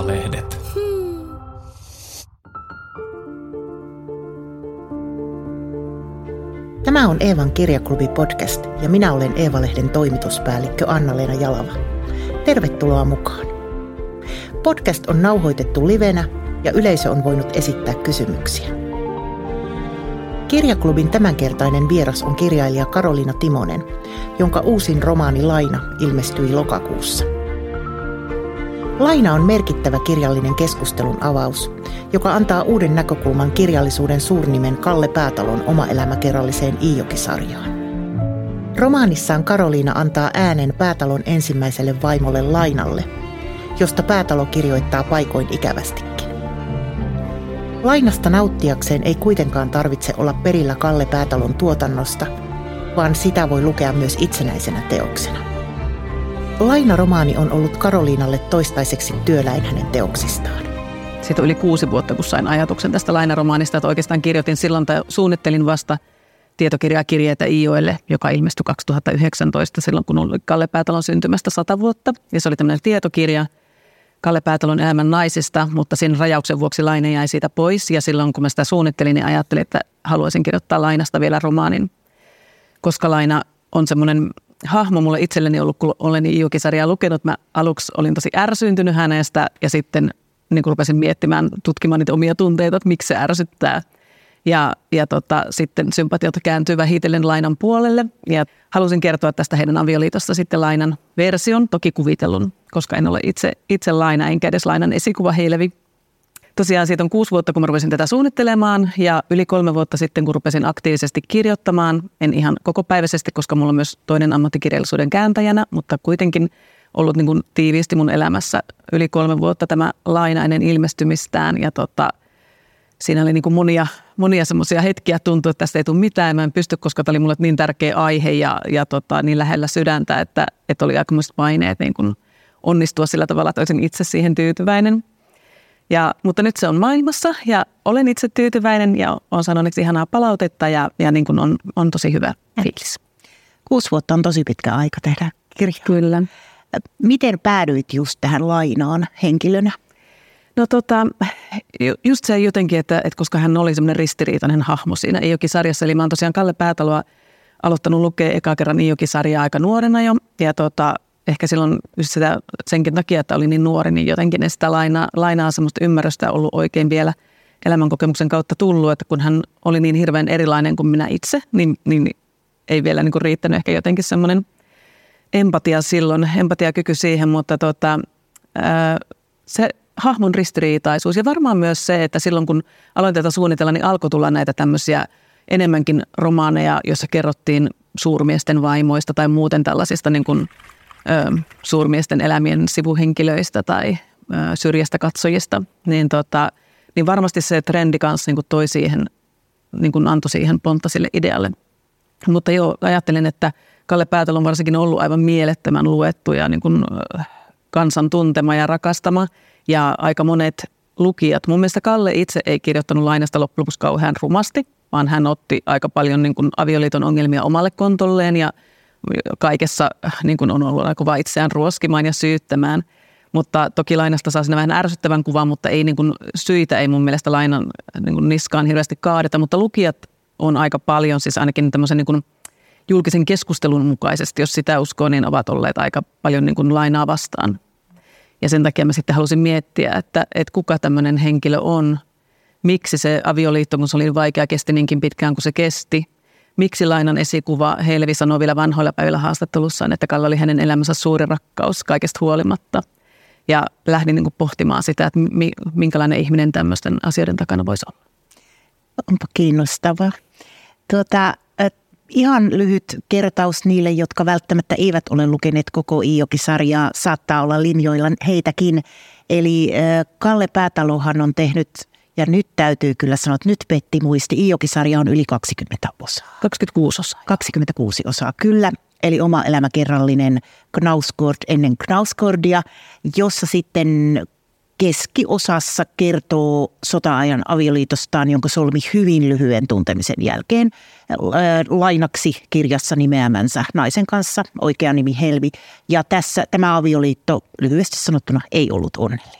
Eeva-lehdet. Tämä on Eevan kirjaklubi podcast ja minä olen Eeva-lehden toimituspäällikkö Anna-Leena Jalava. Tervetuloa mukaan. Podcast on nauhoitettu livenä ja yleisö on voinut esittää kysymyksiä. Kirjaklubin tämänkertainen vieras on kirjailija Karolina Timonen, jonka uusin romaani Laina ilmestyi lokakuussa. Laina on merkittävä kirjallinen keskustelun avaus, joka antaa uuden näkökulman kirjallisuuden suurnimen Kalle Päätalon oma elämäkerralliseen Iijoki-sarjaan. Romaanissaan Karoliina antaa äänen Päätalon ensimmäiselle vaimolle Lainalle, josta Päätalo kirjoittaa paikoin ikävästikin. Lainasta nauttiakseen ei kuitenkaan tarvitse olla perillä Kalle Päätalon tuotannosta, vaan sitä voi lukea myös itsenäisenä teoksena. Lainaromaani on ollut Karoliinalle toistaiseksi työläin hänen teoksistaan. Siitä yli kuusi vuotta, kun sain ajatuksen tästä lainaromaanista, että oikeastaan kirjoitin silloin tai suunnittelin vasta tietokirjaa kirjeitä Iijoelle, joka ilmestyi 2019 silloin, kun oli Kalle Päätalon syntymästä sata vuotta. Ja se oli tämmöinen tietokirja Kalle Päätalon elämän naisista, mutta siinä rajauksen vuoksi Laine jäi siitä pois. Ja silloin, kun mä sitä suunnittelin, niin ajattelin, että haluaisin kirjoittaa Lainasta vielä romaanin, koska Laina on semmoinen hahmo mulle itselleni ollut, kun olen Iijoki-sarjaa lukenut. Mä aluksi olin tosi ärsyyntynyt hänestä ja sitten niin kuin rupesin miettimään, tutkimaan niitä omia tunteita, että miksi se ärsyttää. Ja, ja tota, sitten sympatiot kääntyy vähitellen Lainan puolelle ja halusin kertoa tästä heidän avioliitosta sitten Lainan version, toki kuvitellun, koska en ole itse, itse Laina enkä edes Lainan esikuva Heilevi. Tosiaan siitä on kuusi vuotta, kun mä rupesin tätä suunnittelemaan ja yli kolme vuotta sitten, kun rupesin aktiivisesti kirjoittamaan, en ihan koko päiväisesti, koska mulla on myös toinen ammattikirjallisuuden kääntäjänä, mutta kuitenkin ollut niin kuin tiiviisti mun elämässä yli kolme vuotta tämä lainainen ilmestymistään ja tota, siinä oli niin kuin monia, monia semmoisia hetkiä tuntui, että tästä ei tule mitään. Mä en pysty, koska tämä oli mulle niin tärkeä aihe ja, ja tota, niin lähellä sydäntä, että, että oli aika paineet niin kuin onnistua sillä tavalla, että olisin itse siihen tyytyväinen. Ja, mutta nyt se on maailmassa ja olen itse tyytyväinen ja on saanut ihanaa palautetta ja, ja niin kuin on, on tosi hyvä fiilis. Kuusi vuotta on tosi pitkä aika tehdä kirjaa. Kyllä. Miten päädyit just tähän lainaan henkilönä? No tota, just se jotenkin, että, että koska hän oli semmoinen ristiriitainen hahmo siinä Iijoki-sarjassa, eli mä oon tosiaan Kalle Päätaloa aloittanut lukea eka kerran Iijoki-sarjaa aika nuorena jo, ja tota, ehkä silloin sitä, senkin takia, että oli niin nuori, niin jotenkin sitä lainaa, lainaa semmoista ymmärrystä ollut oikein vielä elämänkokemuksen kautta tullut, että kun hän oli niin hirveän erilainen kuin minä itse, niin, niin ei vielä niin kuin riittänyt ehkä jotenkin semmoinen – empatia silloin, empatiakyky siihen, mutta tota, se hahmon ristiriitaisuus ja varmaan myös se, että silloin kun aloin tätä suunnitella, niin alkoi tulla näitä tämmöisiä enemmänkin romaaneja, joissa kerrottiin suurmiesten vaimoista tai muuten tällaisista niin kuin, ö, suurmiesten elämien sivuhenkilöistä tai ö, syrjästä katsojista, niin, tota, niin varmasti se trendi kanssa niin toi siihen, niin antoi siihen pontta sille idealle. Mutta joo, ajattelin, että – Kalle Päätalo on varsinkin ollut aivan mielettömän luettu ja niin kuin kansan tuntema ja rakastama. Ja aika monet lukijat, mun mielestä Kalle itse ei kirjoittanut lainasta loppujen lopuksi kauhean rumasti, vaan hän otti aika paljon niin kuin avioliiton ongelmia omalle kontolleen ja kaikessa niin kuin on ollut aika itseään ruoskimaan ja syyttämään. Mutta toki lainasta saa sinne vähän ärsyttävän kuvan, mutta ei niin kuin syitä ei mun mielestä lainan niin kuin niskaan hirveästi kaadeta, mutta lukijat on aika paljon, siis ainakin tämmöisen niin kuin – julkisen keskustelun mukaisesti, jos sitä uskoo, niin ovat olleet aika paljon niin kuin lainaa vastaan. Ja sen takia mä sitten halusin miettiä, että, että kuka tämmöinen henkilö on, miksi se avioliitto, kun se oli vaikea, kesti niinkin pitkään kuin se kesti. Miksi lainan esikuva Helvi sanoi vielä vanhoilla päivillä haastattelussaan, että Kalle oli hänen elämänsä suuri rakkaus kaikesta huolimatta. Ja lähdin niin pohtimaan sitä, että minkälainen ihminen tämmöisten asioiden takana voisi olla. Onpa kiinnostavaa. Tuota, Ihan lyhyt kertaus niille, jotka välttämättä eivät ole lukeneet koko Iijoki-sarjaa, saattaa olla linjoilla heitäkin. Eli Kalle Päätalohan on tehnyt, ja nyt täytyy kyllä sanoa, että nyt petti muisti, Iijoki-sarja on yli 20 osaa. 26 osaa. 26 osaa, kyllä. Eli oma elämäkerrallinen Knausgård ennen Knausgårdia, jossa sitten keskiosassa kertoo sota-ajan avioliitostaan, jonka solmi hyvin lyhyen tuntemisen jälkeen lainaksi kirjassa nimeämänsä naisen kanssa, oikea nimi Helvi. Ja tässä tämä avioliitto lyhyesti sanottuna ei ollut onnellinen.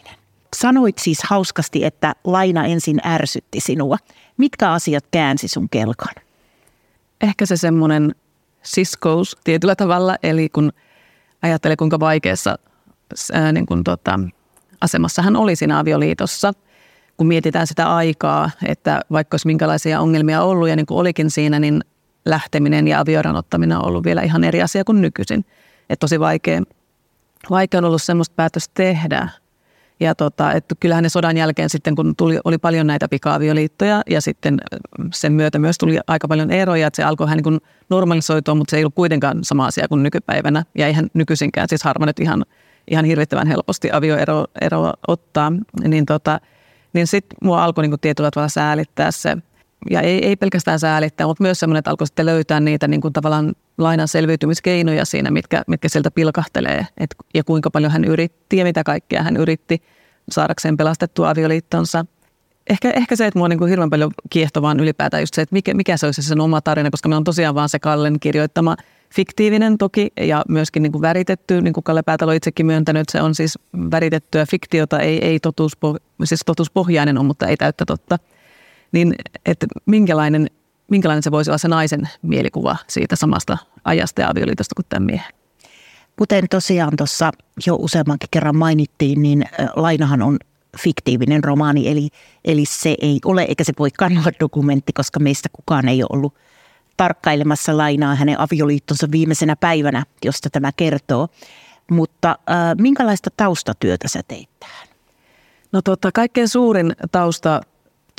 Sanoit siis hauskasti, että laina ensin ärsytti sinua. Mitkä asiat käänsi sun kelkan? Ehkä se semmoinen siskous tietyllä tavalla, eli kun ajattelee kuinka vaikeassa ää, niin kun tota, asemassa hän oli siinä avioliitossa, kun mietitään sitä aikaa, että vaikka olisi minkälaisia ongelmia ollut ja niin kuin olikin siinä, niin lähteminen ja avioeron ottaminen on ollut vielä ihan eri asia kuin nykyisin. Että tosi vaikea, vaikea on ollut semmoista päätöstä tehdä. Ja tota, että kyllähän ne sodan jälkeen sitten, kun tuli, oli paljon näitä pikaavioliittoja ja sitten sen myötä myös tuli aika paljon eroja, että se alkoi vähän niin normalisoitua, mutta se ei ollut kuitenkaan sama asia kuin nykypäivänä. Ja eihän nykyisinkään, siis harva nyt ihan, ihan hirvittävän helposti avioero ero ottaa, niin, tota, niin sitten mua alkoi niin tietyllä tavalla säälittää se – ja ei, ei pelkästään säälittää, mutta myös semmoinen, että alkoi sitten löytää niitä niin kuin tavallaan lainan selviytymiskeinoja siinä, mitkä, mitkä sieltä pilkahtelee. Et, ja kuinka paljon hän yritti ja mitä kaikkea hän yritti saadakseen pelastettua avioliittonsa. Ehkä, ehkä se, että mua on niin kuin hirveän paljon kiehtovaan ylipäätään just se, että mikä, mikä se olisi se sen oma tarina, koska me on tosiaan vaan se Kallen kirjoittama fiktiivinen toki ja myöskin niin kuin väritetty, niin kuin Kalle Päätalo itsekin myöntänyt, se on siis väritettyä fiktiota, ei, ei totuuspo, siis totuuspohjainen on, mutta ei täyttä totta – niin että minkälainen, minkälainen se voisi olla se naisen mielikuva siitä samasta ajasta ja avioliitosta kuin tämän miehen. Kuten tosiaan tuossa jo useammankin kerran mainittiin, niin Lainahan on fiktiivinen romaani, eli, eli se ei ole eikä se voikaan olla dokumentti, koska meistä kukaan ei ole ollut tarkkailemassa Lainaa hänen avioliittonsa viimeisenä päivänä, josta tämä kertoo. Mutta äh, minkälaista taustatyötä sä teit tähän? No tota, kaikkein suurin tausta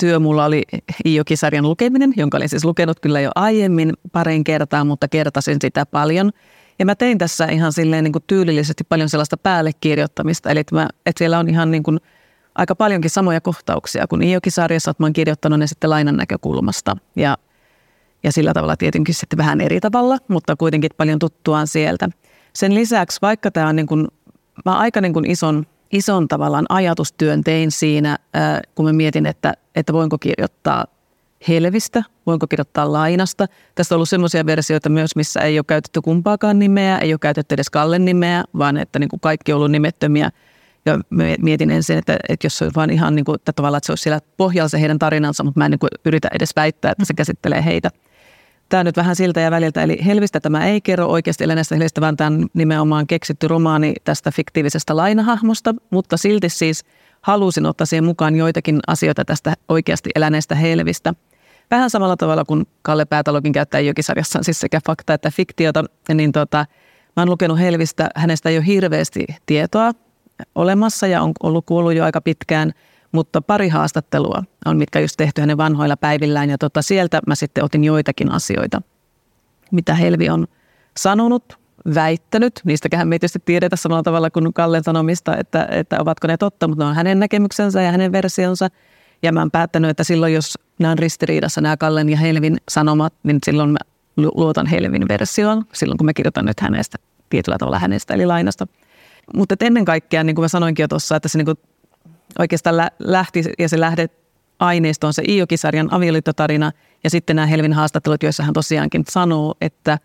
työ mulla oli Iijoki-sarjan lukeminen, jonka olin siis lukenut kyllä jo aiemmin parin kertaa, mutta kertasin sitä paljon. Ja mä tein tässä ihan silleen niin kuin tyylillisesti paljon sellaista päällekirjoittamista, eli että, mä, että siellä on ihan niin kuin aika paljonkin samoja kohtauksia kuin Iijoki-sarjassa, että mä oon kirjoittanut ne sitten lainan näkökulmasta. Ja, ja sillä tavalla tietenkin sitten vähän eri tavalla, mutta kuitenkin paljon tuttuaan sieltä. Sen lisäksi, vaikka tämä on niin kuin, mä aika niin kuin ison ison tavallaan ajatustyön tein siinä, kun mä mietin, että, että voinko kirjoittaa helvistä, voinko kirjoittaa lainasta. Tässä on ollut sellaisia versioita myös, missä ei ole käytetty kumpaakaan nimeä, ei ole käytetty edes Kallen nimeä, vaan että niin kuin kaikki on ollut nimettömiä. Ja mietin ensin, että, että jos se on vaan ihan niin kuin, että tavallaan, että se olisi siellä pohjalla se heidän tarinansa, mutta mä en niin kuin yritä edes väittää, että se käsittelee heitä – Tämä nyt vähän siltä ja väliltä, eli Helvistä tämä ei kerro oikeasti eläneestä Helvistä, vaan tämä on nimenomaan keksitty romaani tästä fiktiivisesta lainahahmosta, mutta silti siis halusin ottaa siihen mukaan joitakin asioita tästä oikeasti eläneestä Helvistä. Vähän samalla tavalla kuin Kalle Päätalokin käyttää Jokisarjassaan siis sekä fakta että fiktiota, niin tota, mä oon lukenut Helvistä, hänestä ei ole hirveästi tietoa olemassa ja on ollut kuullut jo aika pitkään – mutta pari haastattelua on, mitkä just tehty hänen vanhoilla päivillään ja tota, sieltä mä sitten otin joitakin asioita, mitä Helvi on sanonut, väittänyt. Niistäkään me ei tietysti tiedetä samalla tavalla kuin Kallen sanomista, että, että ovatko ne totta, mutta ne on hänen näkemyksensä ja hänen versionsa. Ja mä oon päättänyt, että silloin jos nämä on ristiriidassa nämä Kallen ja Helvin sanomat, niin silloin mä luotan Helvin versioon, silloin kun mä kirjoitan nyt hänestä, tietyllä tavalla hänestä eli lainasta. Mutta ennen kaikkea, niin kuin mä sanoinkin jo tuossa, että se niin oikeastaan lähti ja se lähde aineisto on se Iokisarjan avioliittotarina ja sitten nämä Helvin haastattelut, joissa hän tosiaankin sanoo, että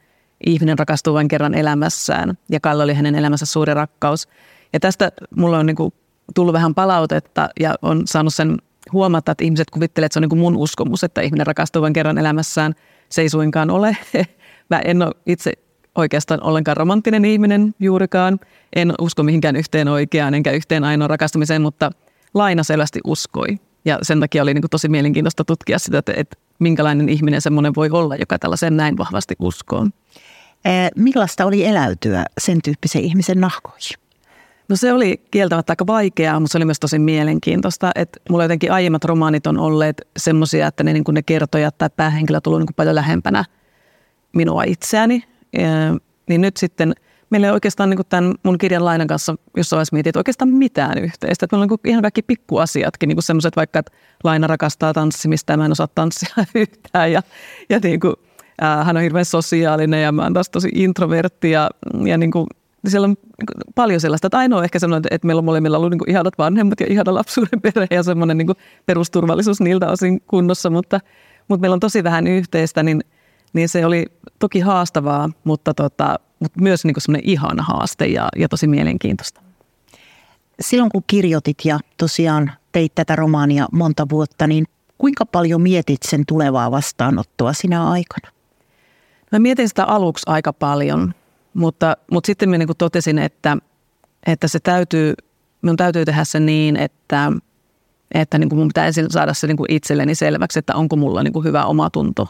ihminen rakastuu vain kerran elämässään ja Kalle oli hänen elämänsä suuri rakkaus. Ja tästä mulla on niin kuin tullut vähän palautetta ja on saanut sen huomata, että ihmiset kuvittelevat, että se on niin kuin mun uskomus, että ihminen rakastuu vain kerran elämässään. Se ei suinkaan ole. Mä en ole itse oikeastaan ollenkaan romanttinen ihminen juurikaan. En usko mihinkään yhteen oikeaan enkä yhteen ainoa rakastumiseen, mutta – Laina selvästi uskoi. Ja sen takia oli niin kuin tosi mielenkiintoista tutkia sitä, että, että minkälainen ihminen semmoinen voi olla, joka tällaisen näin vahvasti uskoo. Millaista oli eläytyä sen tyyppisen ihmisen nahkoihin? No se oli kieltämättä aika vaikeaa, mutta se oli myös tosi mielenkiintoista. Että mulla jotenkin aiemmat romaanit on olleet semmoisia, että ne, niin ne kertojat tai päähenkilö tullut niin paljon lähempänä minua itseäni. Ja, niin nyt sitten – meillä ei oikeastaan niin tämän mun kirjan lainan kanssa jossain vaiheessa mietin, että oikeastaan mitään yhteistä. Että meillä on niin ihan kaikki pikkuasiatkin, niin semmoiset vaikka, että Laina rakastaa tanssimista ja mä en osaa tanssia yhtään. Ja, ja niin kuin, ää, hän on hirveän sosiaalinen ja mä oon taas tosi introvertti ja, ja niin kuin, siellä on niin paljon sellaista, että ainoa ehkä semmoinen, että meillä on molemmilla ollut niin kuin ihanat vanhemmat ja ihana lapsuuden perhe ja semmoinen niin kuin perusturvallisuus niiltä osin kunnossa, mutta, mutta meillä on tosi vähän yhteistä, niin, niin se oli toki haastavaa, mutta tota, mutta myös niin semmoinen ihana haaste ja, ja tosi mielenkiintoista. silloin kun kirjoitit ja tosiaan teit tätä romaania monta vuotta, niin kuinka paljon mietit sen tulevaa vastaanottoa sinä aikana? Mä mietin sitä aluksi aika paljon, mutta, mutta sitten minä niin totesin, että, että se täytyy, minun täytyy tehdä se niin, että, että niin kuin mun pitää ensin saada se niin kuin itselleni selväksi, että onko mulla niin kuin hyvä omatunto.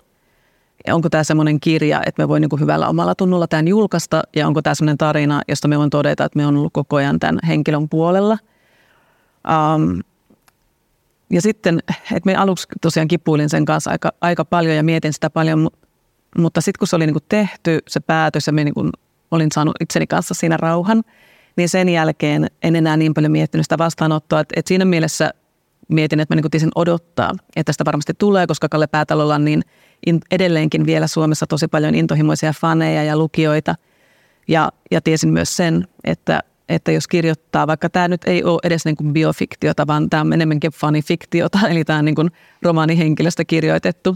Onko tämä semmoinen kirja, että me voi niin kuin hyvällä omalla tunnolla tämän julkaista ja onko tämä semmoinen tarina, josta me voin todeta, että me on ollut koko ajan tämän henkilön puolella. Um, ja sitten, että me aluksi tosiaan kipuilin sen kanssa aika, aika paljon ja mietin sitä paljon, mutta sitten kun se oli niin kuin tehty, se päätös ja me niin kuin olin saanut itseni kanssa siinä rauhan, niin sen jälkeen en enää niin paljon miettinyt sitä vastaanottoa. Että, että siinä mielessä mietin, että mä niin tiesin odottaa, että sitä varmasti tulee, koska Kalle Päätalolla on niin edelleenkin vielä Suomessa tosi paljon intohimoisia faneja ja lukijoita. Ja, ja tiesin myös sen, että, että jos kirjoittaa, vaikka tämä nyt ei ole edes niin kuin biofiktiota, vaan tämä on enemmänkin fanifiktiota, eli tämä on niin kuin romaanihenkilöstä kirjoitettu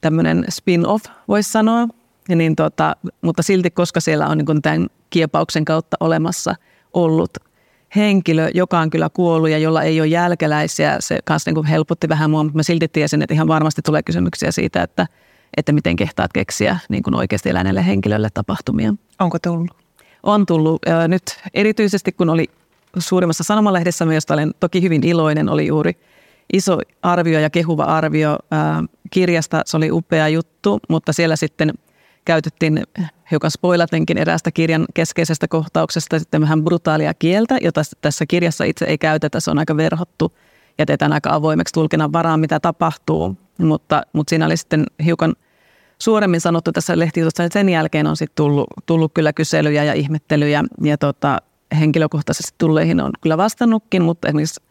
tämmöinen spin-off, voisi sanoa. Ja niin tota, mutta silti, koska siellä on niin kuin tämän kiepauksen kautta olemassa ollut henkilö, joka on kyllä kuollut ja jolla ei ole jälkeläisiä, se kanssa niin kuin helpotti vähän mua, mutta mä silti tiesin, että ihan varmasti tulee kysymyksiä siitä, että, että miten kehtaat keksiä niin kuin oikeasti eläneelle henkilölle tapahtumia. Onko tullut? On tullut. Nyt erityisesti kun oli suurimmassa sanomalehdessä, josta olen toki hyvin iloinen, oli juuri iso arvio ja kehuva arvio kirjasta. Se oli upea juttu, mutta siellä sitten käytettiin hiukan spoilatenkin eräästä kirjan keskeisestä kohtauksesta sitten vähän brutaalia kieltä, jota tässä kirjassa itse ei käytetä. Se on aika verhottu, jätetään aika avoimeksi tulkinnan varaan, mitä tapahtuu. Mutta, mutta siinä oli sitten hiukan suoremmin sanottu tässä lehtijutussa, että sen jälkeen on sitten tullut, tullut kyllä kyselyjä ja ihmettelyjä ja tota, henkilökohtaisesti tulleihin on kyllä vastannutkin, mutta esimerkiksi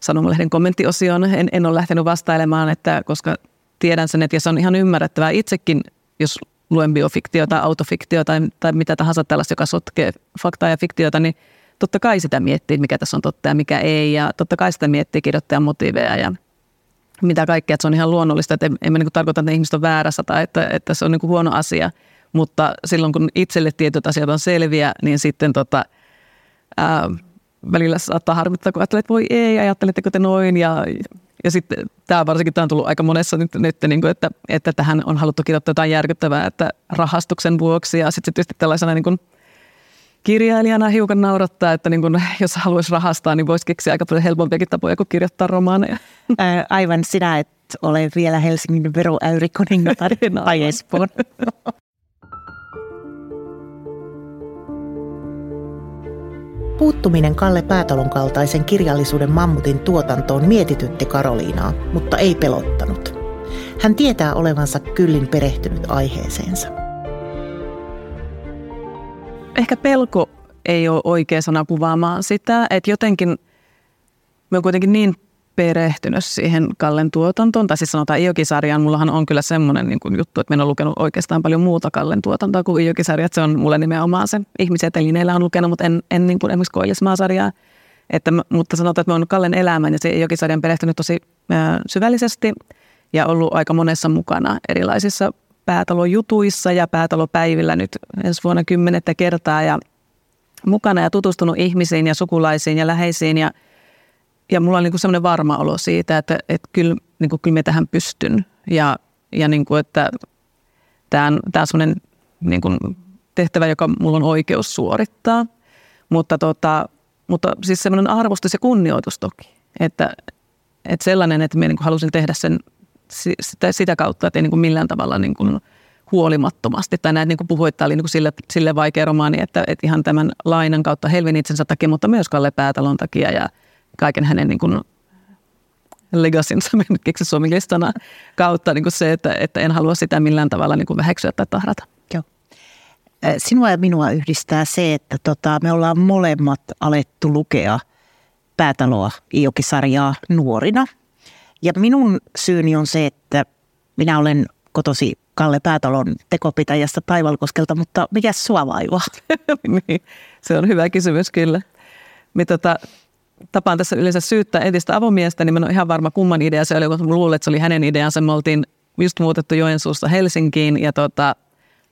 Sanomalehden kommenttiosioon en, en ole lähtenyt vastailemaan, että koska tiedän sen, että ja se on ihan ymmärrettävää itsekin, jos luen biofiktiota, autofiktiota tai, tai mitä tahansa tällaista, joka sotkee faktaa ja fiktiota, niin totta kai sitä miettii, mikä tässä on totta ja mikä ei. Ja totta kai sitä miettii kirjoittajan motiiveja ja mitä kaikkea. Että se on ihan luonnollista, että en, mä niin tarkoita, että ihmiset on väärässä tai että, että se on niin huono asia. Mutta silloin kun itselle tietyt asiat on selviä, niin sitten tota, ää, välillä saattaa harmittaa, kun ajattelet, että voi ei, ajatteletteko te noin. Ja, ja sitten tämä varsinkin tämä on tullut aika monessa nyt, nyt niin kuin, että, että tähän on haluttu kirjoittaa jotain järkyttävää, että rahastuksen vuoksi. Ja sitten tietysti tällaisena niin kuin kirjailijana hiukan naurattaa, että niin kuin, jos haluaisi rahastaa, niin voisi keksiä aika paljon helpompiakin tapoja kuin kirjoittaa romaaneja. Aivan sinä et ole vielä Helsingin veroäyrikuningatar tai Espoon. Puuttuminen Kalle Päätalon kaltaisen kirjallisuuden mammutin tuotantoon mietitytti Karoliinaa, mutta ei pelottanut. Hän tietää olevansa kyllin perehtynyt aiheeseensa. Ehkä pelko ei ole oikea sana kuvaamaan sitä, että jotenkin me on kuitenkin niin perehtynyt siihen Kallen tuotantoon, tai siis sanotaan Iokisarjaan, mullahan on kyllä semmoinen niin juttu, että minä olen lukenut oikeastaan paljon muuta Kallen tuotantoa kuin Iokisarjat, se on mulle nimenomaan se. Ihmisetelineillä on lukenut, mutta en, en niin kuin esimerkiksi Koillismaa-sarjaa. Että, mutta sanotaan, että mä olen Kallen elämän ja se Iokisarjan perehtynyt tosi ää, syvällisesti ja ollut aika monessa mukana erilaisissa päätalojutuissa ja päätalopäivillä nyt ensi vuonna kymmenettä kertaa ja mukana ja tutustunut ihmisiin ja sukulaisiin ja läheisiin ja – ja mulla on niin semmoinen varma olo siitä, että, että kyllä, niin kuin, kyllä mä tähän pystyn. Ja, ja niin kuin, että tämä on, tämä on semmoinen niin kuin tehtävä, joka mulla on oikeus suorittaa. Mutta, tota, mutta siis semmoinen arvostus ja kunnioitus toki. Että, että sellainen, että minä niin halusin tehdä sen sitä, sitä kautta, että ei niin kuin millään tavalla niin kuin huolimattomasti. Tai näin niin kuin puhuit, tämä oli niin kuin sille, sille vaikea romaani, että, että ihan tämän lainan kautta Helvin itsensä takia, mutta myös Kalle Päätalon takia ja – kaiken hänen niin kuin legacinsa, keksi suomenkielistä kautta niin kuin se, että, että en halua sitä millään tavalla niin kuin väheksyä tai tahrata. Joo. Sinua ja minua yhdistää se, että tota, me ollaan molemmat alettu lukea päätaloa Iokisarjaa nuorina. Ja minun syyni on se, että minä olen kotosi Kalle Päätalon tekopitäjästä Taivalkoskelta, mutta mikä sua vaivaa? niin, se on hyvä kysymys kyllä. Me tota, tapaan tässä yleensä syyttää entistä avomiestä, niin mä en ole ihan varma kumman idea se oli, kun luulen, että se oli hänen ideansa. Me oltiin just muutettu Joensuusta Helsinkiin ja tota,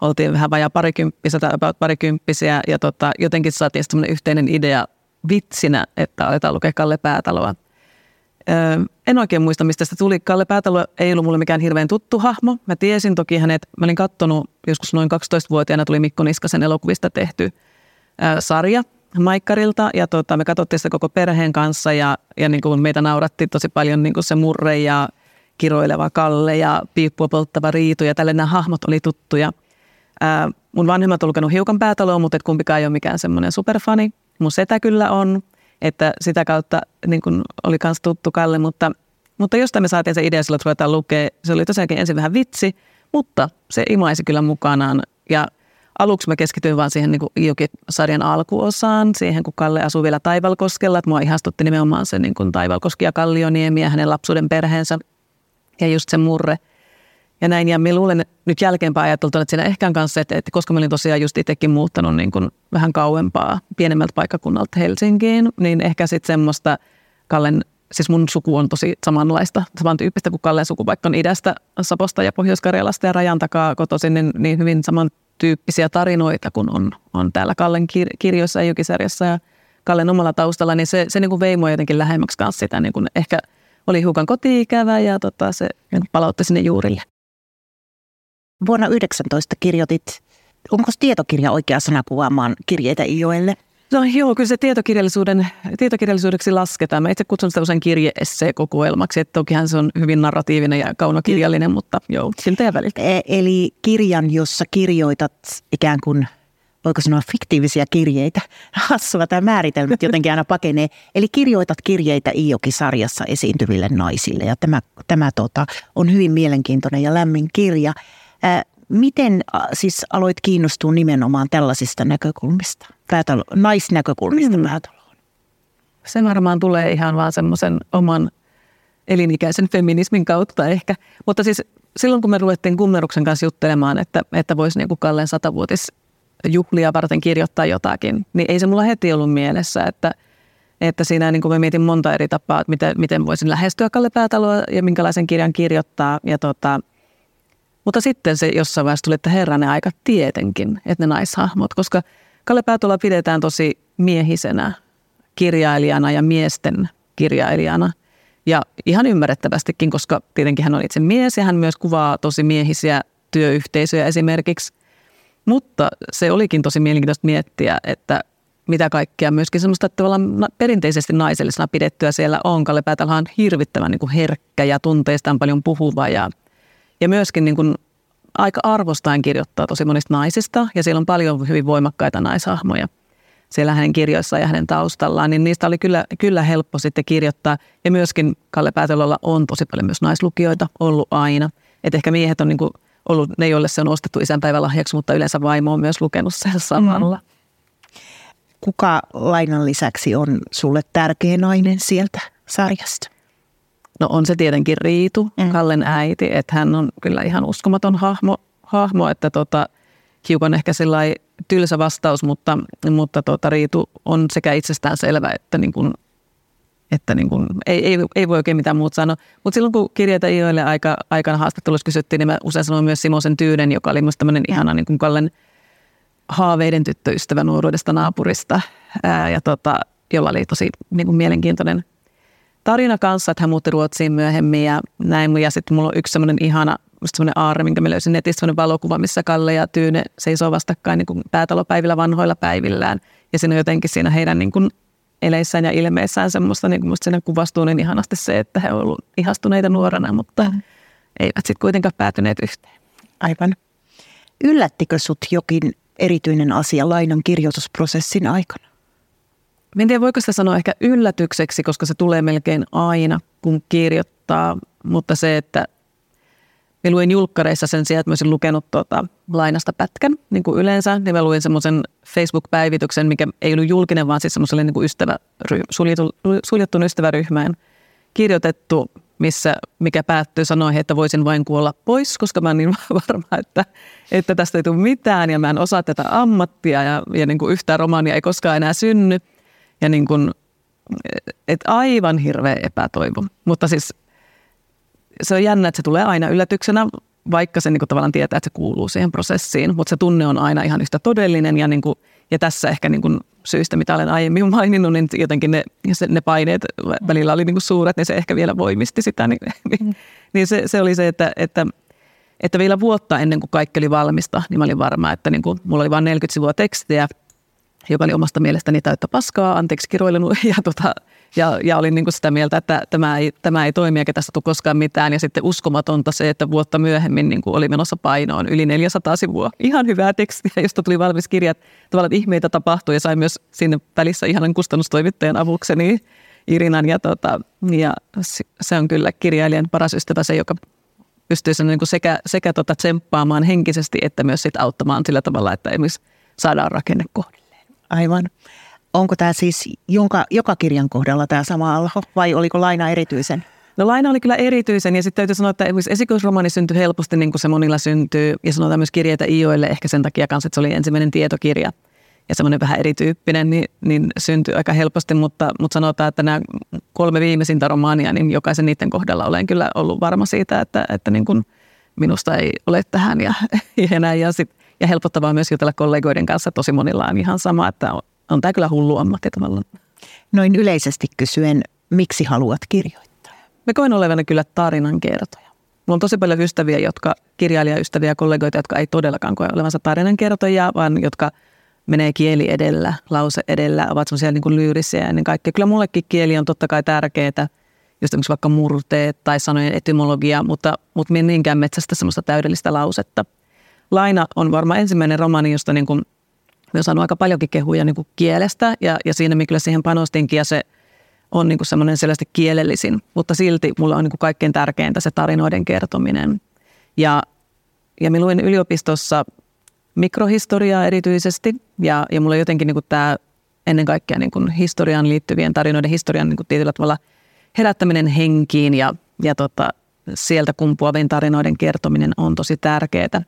oltiin vähän vajaa parikymppisiä tai about parikymppisiä ja tota, jotenkin saatiin semmoinen yhteinen idea vitsinä, että aletaan lukea Kalle Päätaloa. Öö, en oikein muista, mistä se tuli. Kalle Päätalo ei ollut mulle mikään hirveän tuttu hahmo. Mä tiesin toki hänet, mä olin kattonut joskus noin 12-vuotiaana tuli Mikko Niskasen elokuvista tehty öö, sarja Maikkarilta ja tota, me katsottiin sitä koko perheen kanssa ja, ja niin kuin meitä nauratti tosi paljon niin kuin se murre ja kiroileva Kalle ja piippua polttava Riitu ja tälle nämä hahmot oli tuttuja. Ää, mun vanhemmat on lukenut hiukan päätaloa, mutta et kumpikaan ei ole mikään semmoinen superfani. Mun setä kyllä on, että sitä kautta niin kun oli myös tuttu Kalle, mutta, mutta jostain me saatiin se idea sillä, että ruvetaan lukea. Se oli tosiaankin ensin vähän vitsi, mutta se imaisi kyllä mukanaan. Ja aluksi mä keskityin vaan siihen niin sarjan alkuosaan, siihen kun Kalle asuu vielä Taivalkoskella. Että mua ihastutti nimenomaan se niin kuin Taivalkoski ja Kallioniemi ja hänen lapsuuden perheensä ja just se murre – ja näin. Ja minä luulen nyt jälkeenpäin ajateltuna, että siinä ehkä on kanssa, että, että koska mä olin tosiaan just itsekin muuttanut niin kuin vähän kauempaa pienemmältä paikkakunnalta Helsinkiin, niin ehkä sitten semmoista Kallen, siis mun suku on tosi samanlaista, samantyyppistä kuin Kallen suku, vaikka on idästä, Saposta ja Pohjois-Karjalasta ja rajan takaa kotoisin, niin, niin hyvin samantyyppisiä tarinoita kuin on, on täällä Kallen kir- kirjoissa ja jokisarjassa ja Kallen omalla taustalla, niin se, se niin kuin mua jotenkin lähemmäksi kanssa sitä, niin kuin ehkä oli hiukan kotiikävä ja tota, se palautti sinne juurille. Vuonna 19 kirjoitit, onko tietokirja oikea sana kuvaamaan kirjeitä Ijoelle? No joo, kyllä se tietokirjallisuuden, tietokirjallisuudeksi lasketaan. Mä itse kutsun sitä usein kirjeesseekokoelmaksi, että tokihan se on hyvin narratiivinen ja kaunokirjallinen, mutta joo, siltä ja väliltä. E- eli kirjan, jossa kirjoitat ikään kuin voiko sanoa fiktiivisiä kirjeitä. Hassua tämä määritelmät jotenkin aina pakenee. Eli kirjoitat kirjeitä Iijoki-sarjassa esiintyville naisille ja tämä, tämä tota, on hyvin mielenkiintoinen ja lämmin kirja. Miten siis aloit kiinnostua nimenomaan tällaisista näkökulmista, päätalo, naisnäkökulmista mm. päätaloon? Se varmaan tulee ihan vaan semmoisen oman elinikäisen feminismin kautta ehkä. Mutta siis silloin kun me ruvettiin Kummeruksen kanssa juttelemaan, että, että voisi niin Kallen satavuotisjuhlia varten kirjoittaa jotakin, niin ei se mulla heti ollut mielessä, että, että siinä niin kuin mä mietin monta eri tapaa, että miten, miten voisin lähestyä Kalle Päätaloa ja minkälaisen kirjan kirjoittaa. Ja tota, mutta sitten se jossain vaiheessa tuli, että herranen aika tietenkin, että ne naishahmot, koska Kalle Päätola pidetään tosi miehisenä kirjailijana ja miesten kirjailijana. Ja ihan ymmärrettävästikin, koska tietenkin hän on itse mies ja hän myös kuvaa tosi miehisiä työyhteisöjä esimerkiksi. Mutta se olikin tosi mielenkiintoista miettiä, että mitä kaikkea myöskin semmoista että tavallaan perinteisesti naisellisena pidettyä siellä on. Kalle Päätälä on hirvittävän niin kuin herkkä ja tunteistaan paljon puhuva ja – ja myöskin niin kuin aika arvostain kirjoittaa tosi monista naisista ja siellä on paljon hyvin voimakkaita naishahmoja siellä hänen kirjoissaan ja hänen taustallaan, niin niistä oli kyllä, kyllä helppo sitten kirjoittaa. Ja myöskin Kalle Päätelolla on tosi paljon myös naislukijoita ollut aina. Että ehkä miehet on niin kuin ollut ne, joille se on ostettu isänpäivälahjaksi, mutta yleensä vaimo on myös lukenut sen samalla. Mm. Kuka lainan lisäksi on sulle tärkeä nainen sieltä sarjasta? No on se tietenkin Riitu, mm. Kallen äiti, että hän on kyllä ihan uskomaton hahmo, hahmo että tota, hiukan ehkä sellainen tylsä vastaus, mutta, mutta tota, Riitu on sekä itsestään selvä, että niin kuin, että niin kuin, ei, ei, ei, voi oikein mitään muuta sanoa. Mutta silloin kun kirjeitä Ioille aika, aikana haastattelussa kysyttiin, niin mä usein sanoin myös Simosen Tyyden, joka oli myös tämmöinen ihana niin kuin Kallen haaveiden tyttöystävä nuoruudesta naapurista, ää, ja tota, jolla oli tosi niin kuin mielenkiintoinen tarina kanssa, että hän muutti Ruotsiin myöhemmin ja näin. Ja sitten mulla on yksi semmoinen ihana semmoinen aarre, minkä mä löysin netistä, semmoinen valokuva, missä Kalle ja Tyyne seisoo vastakkain niin kuin päätalopäivillä vanhoilla päivillään. Ja siinä on jotenkin siinä heidän niin kuin eleissään ja ilmeissään semmoista, niin kuin musta siinä kuvastuu niin ihanasti se, että he ovat ihastuneita nuorena, mutta mm. eivät sitten kuitenkaan päätyneet yhteen. Aivan. Yllättikö sut jokin erityinen asia lainan kirjoitusprosessin aikana? En tiedä, voiko sitä sanoa ehkä yllätykseksi, koska se tulee melkein aina, kun kirjoittaa, mutta se, että me luin julkkareissa sen sijaan, että mä olisin lukenut tuota, lainasta pätkän, niin kuin yleensä, niin mä luin semmoisen Facebook-päivityksen, mikä ei ollut julkinen, vaan siis semmoiselle niin suljettu, suljettun ystäväryhmään kirjoitettu, missä, mikä päättyy sanoihin, että voisin vain kuolla pois, koska mä oon niin varma, että, että tästä ei tule mitään ja mä en osaa tätä ammattia ja, ja niin kuin yhtään romaania ei koskaan enää synny – ja niin kuin, et aivan hirveä epätoivo. Mutta siis se on jännä, että se tulee aina yllätyksenä, vaikka se niin kuin tavallaan tietää, että se kuuluu siihen prosessiin, mutta se tunne on aina ihan yhtä todellinen ja, niin kuin, ja tässä ehkä niin kuin syistä, mitä olen aiemmin maininnut, niin jotenkin ne, ne paineet välillä oli niin kuin suuret, niin se ehkä vielä voimisti sitä. Niin, mm. niin se, se oli se, että, että, että vielä vuotta ennen kuin kaikki oli valmista, niin mä olin varma, että niin kuin, mulla oli vain 40 sivua tekstiä, joka oli omasta mielestäni täyttä paskaa, anteeksi kiroilenut, ja, tota, ja, ja olin niin kuin sitä mieltä, että tämä ei, tämä ei toimi eikä tästä tule koskaan mitään. Ja sitten uskomatonta se, että vuotta myöhemmin niin kuin oli menossa painoon yli 400 sivua. Ihan hyvää tekstiä, josta tuli valmis kirja. Tavallaan ihmeitä tapahtui ja sain myös sinne välissä ihanan kustannustoimittajan avukseni Irinan. Ja, tota, ja se on kyllä kirjailijan paras ystävä se, joka pystyy sen niin kuin sekä, sekä tota tsemppaamaan henkisesti että myös sit auttamaan sillä tavalla, että esimerkiksi saadaan rakenne kohdilleen. Aivan. Onko tämä siis jonka, joka kirjan kohdalla tämä sama alho vai oliko laina erityisen? No laina oli kyllä erityisen ja sitten täytyy sanoa, että esikoisromaani syntyi helposti niin kuin se monilla syntyy ja sanotaan myös kirjeitä Ioille ehkä sen takia kanssa, että se oli ensimmäinen tietokirja ja semmoinen vähän erityyppinen, niin, niin syntyi aika helposti, mutta, mutta sanotaan, että nämä kolme viimeisintä romaania, niin jokaisen niiden kohdalla olen kyllä ollut varma siitä, että, että niin kuin minusta ei ole tähän ja, ja näin. Ja, sit, ja helpottavaa myös jutella kollegoiden kanssa, tosi monilla on ihan sama, että on, on tämä kyllä hullu ammatti tavallaan. Noin yleisesti kysyen, miksi haluat kirjoittaa? Me koen olevana kyllä tarinan kertoja. Mulla on tosi paljon ystäviä, jotka, kirjailijaystäviä ja kollegoita, jotka ei todellakaan koe olevansa tarinankertojia, vaan jotka – menee kieli edellä, lause edellä, ovat semmoisia niin kuin lyyrisiä ja ennen kaikkea. Kyllä mullekin kieli on totta kai tärkeää, just vaikka murteet tai sanojen etymologia, mutta, mutta minä niinkään metsästä semmoista täydellistä lausetta. Laina on varmaan ensimmäinen romaani, josta niin kuin, on saanut aika paljonkin kehuja niin kuin kielestä ja, ja siinä me kyllä siihen panostinkin ja se on niin kuin semmoinen selvästi kielellisin, mutta silti mulla on niin kuin kaikkein tärkeintä se tarinoiden kertominen. Ja, ja me luin yliopistossa mikrohistoriaa erityisesti. Ja, ja mulla jotenkin niin tämä ennen kaikkea niin kuin historiaan liittyvien tarinoiden historian niin kuin tietyllä tavalla herättäminen henkiin ja, ja tota, sieltä kumpuavien tarinoiden kertominen on tosi tärkeää.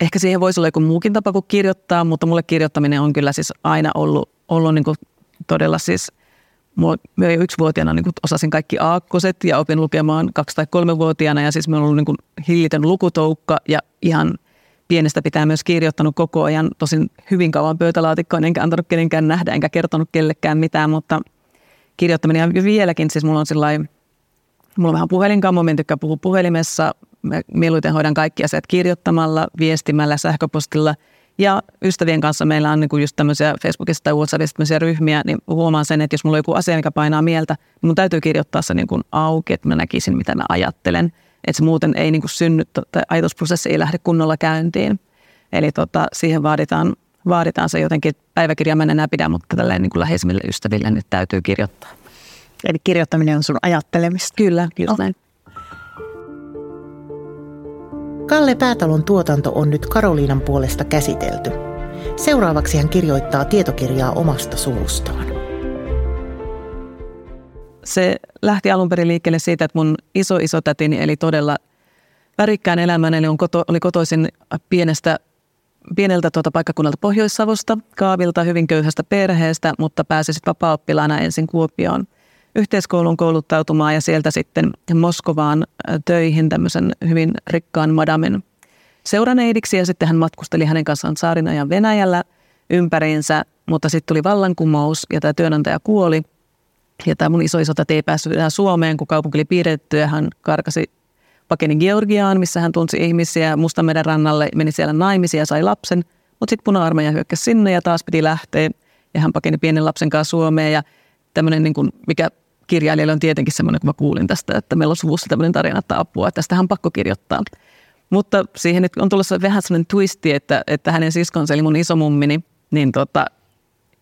Ehkä siihen voisi olla joku muukin tapa kuin kirjoittaa, mutta mulle kirjoittaminen on kyllä siis aina ollut, ollut niin kuin todella siis Mä jo yksivuotiaana niin osasin kaikki aakkoset ja opin lukemaan kaksi- tai kolmevuotiaana ja siis on ollut niin kuin hillitön lukutoukka ja ihan pienestä pitää myös kirjoittanut koko ajan. Tosin hyvin kauan pöytälaatikkoon, enkä antanut kenenkään nähdä, enkä kertonut kellekään mitään, mutta kirjoittaminen ja vieläkin, siis mulla on sellainen, mulla on vähän puhelinkammo, mä tykkää puhua puhelimessa, mä mieluiten hoidan kaikki asiat kirjoittamalla, viestimällä, sähköpostilla ja ystävien kanssa meillä on niin just tämmöisiä Facebookissa tai WhatsAppissa tämmöisiä ryhmiä, niin huomaan sen, että jos mulla on joku asia, mikä painaa mieltä, niin mun täytyy kirjoittaa se niin kuin auki, että mä näkisin, mitä mä ajattelen – että se muuten ei niin kuin synny, tai ajatusprosessi ei lähde kunnolla käyntiin. Eli tota, siihen vaaditaan, vaaditaan se jotenkin, päiväkirja mä en enää pidä, mutta tälleen niin kuin läheisimmille ystäville nyt täytyy kirjoittaa. Eli kirjoittaminen on sun ajattelemista. Kyllä, just oh. näin. Kalle Päätalon tuotanto on nyt Karoliinan puolesta käsitelty. Seuraavaksi hän kirjoittaa tietokirjaa omasta suvustaan se lähti alun perin liikkeelle siitä, että mun iso iso tätini eli todella värikkään elämän, eli on koto, oli kotoisin pienestä, pieneltä tuota paikkakunnalta Pohjois-Savosta, Kaavilta, hyvin köyhästä perheestä, mutta pääsi sitten vapaa ensin Kuopioon yhteiskoulun kouluttautumaan ja sieltä sitten Moskovaan töihin tämmöisen hyvin rikkaan madamen seuraneidiksi ja sitten hän matkusteli hänen kanssaan saarin ajan Venäjällä ympäriinsä, mutta sitten tuli vallankumous ja tämä työnantaja kuoli – ja tämä mun iso iso ei päässyt enää Suomeen, kun kaupunki oli piirretty ja hän karkasi pakeni Georgiaan, missä hän tunsi ihmisiä Mustanmeren rannalle, meni siellä naimisia ja sai lapsen. Mutta sitten puna-armeija hyökkäsi sinne ja taas piti lähteä ja hän pakeni pienen lapsen kanssa Suomeen. Ja tämmöinen, niin kuin, mikä kirjailijalle on tietenkin semmoinen, kun mä kuulin tästä, että meillä on suvussa tämmöinen tarina, että apua, että tästähän on pakko kirjoittaa. Mutta siihen nyt on tulossa vähän semmoinen twisti, että, että hänen siskonsa, eli mun isomummini, niin tota,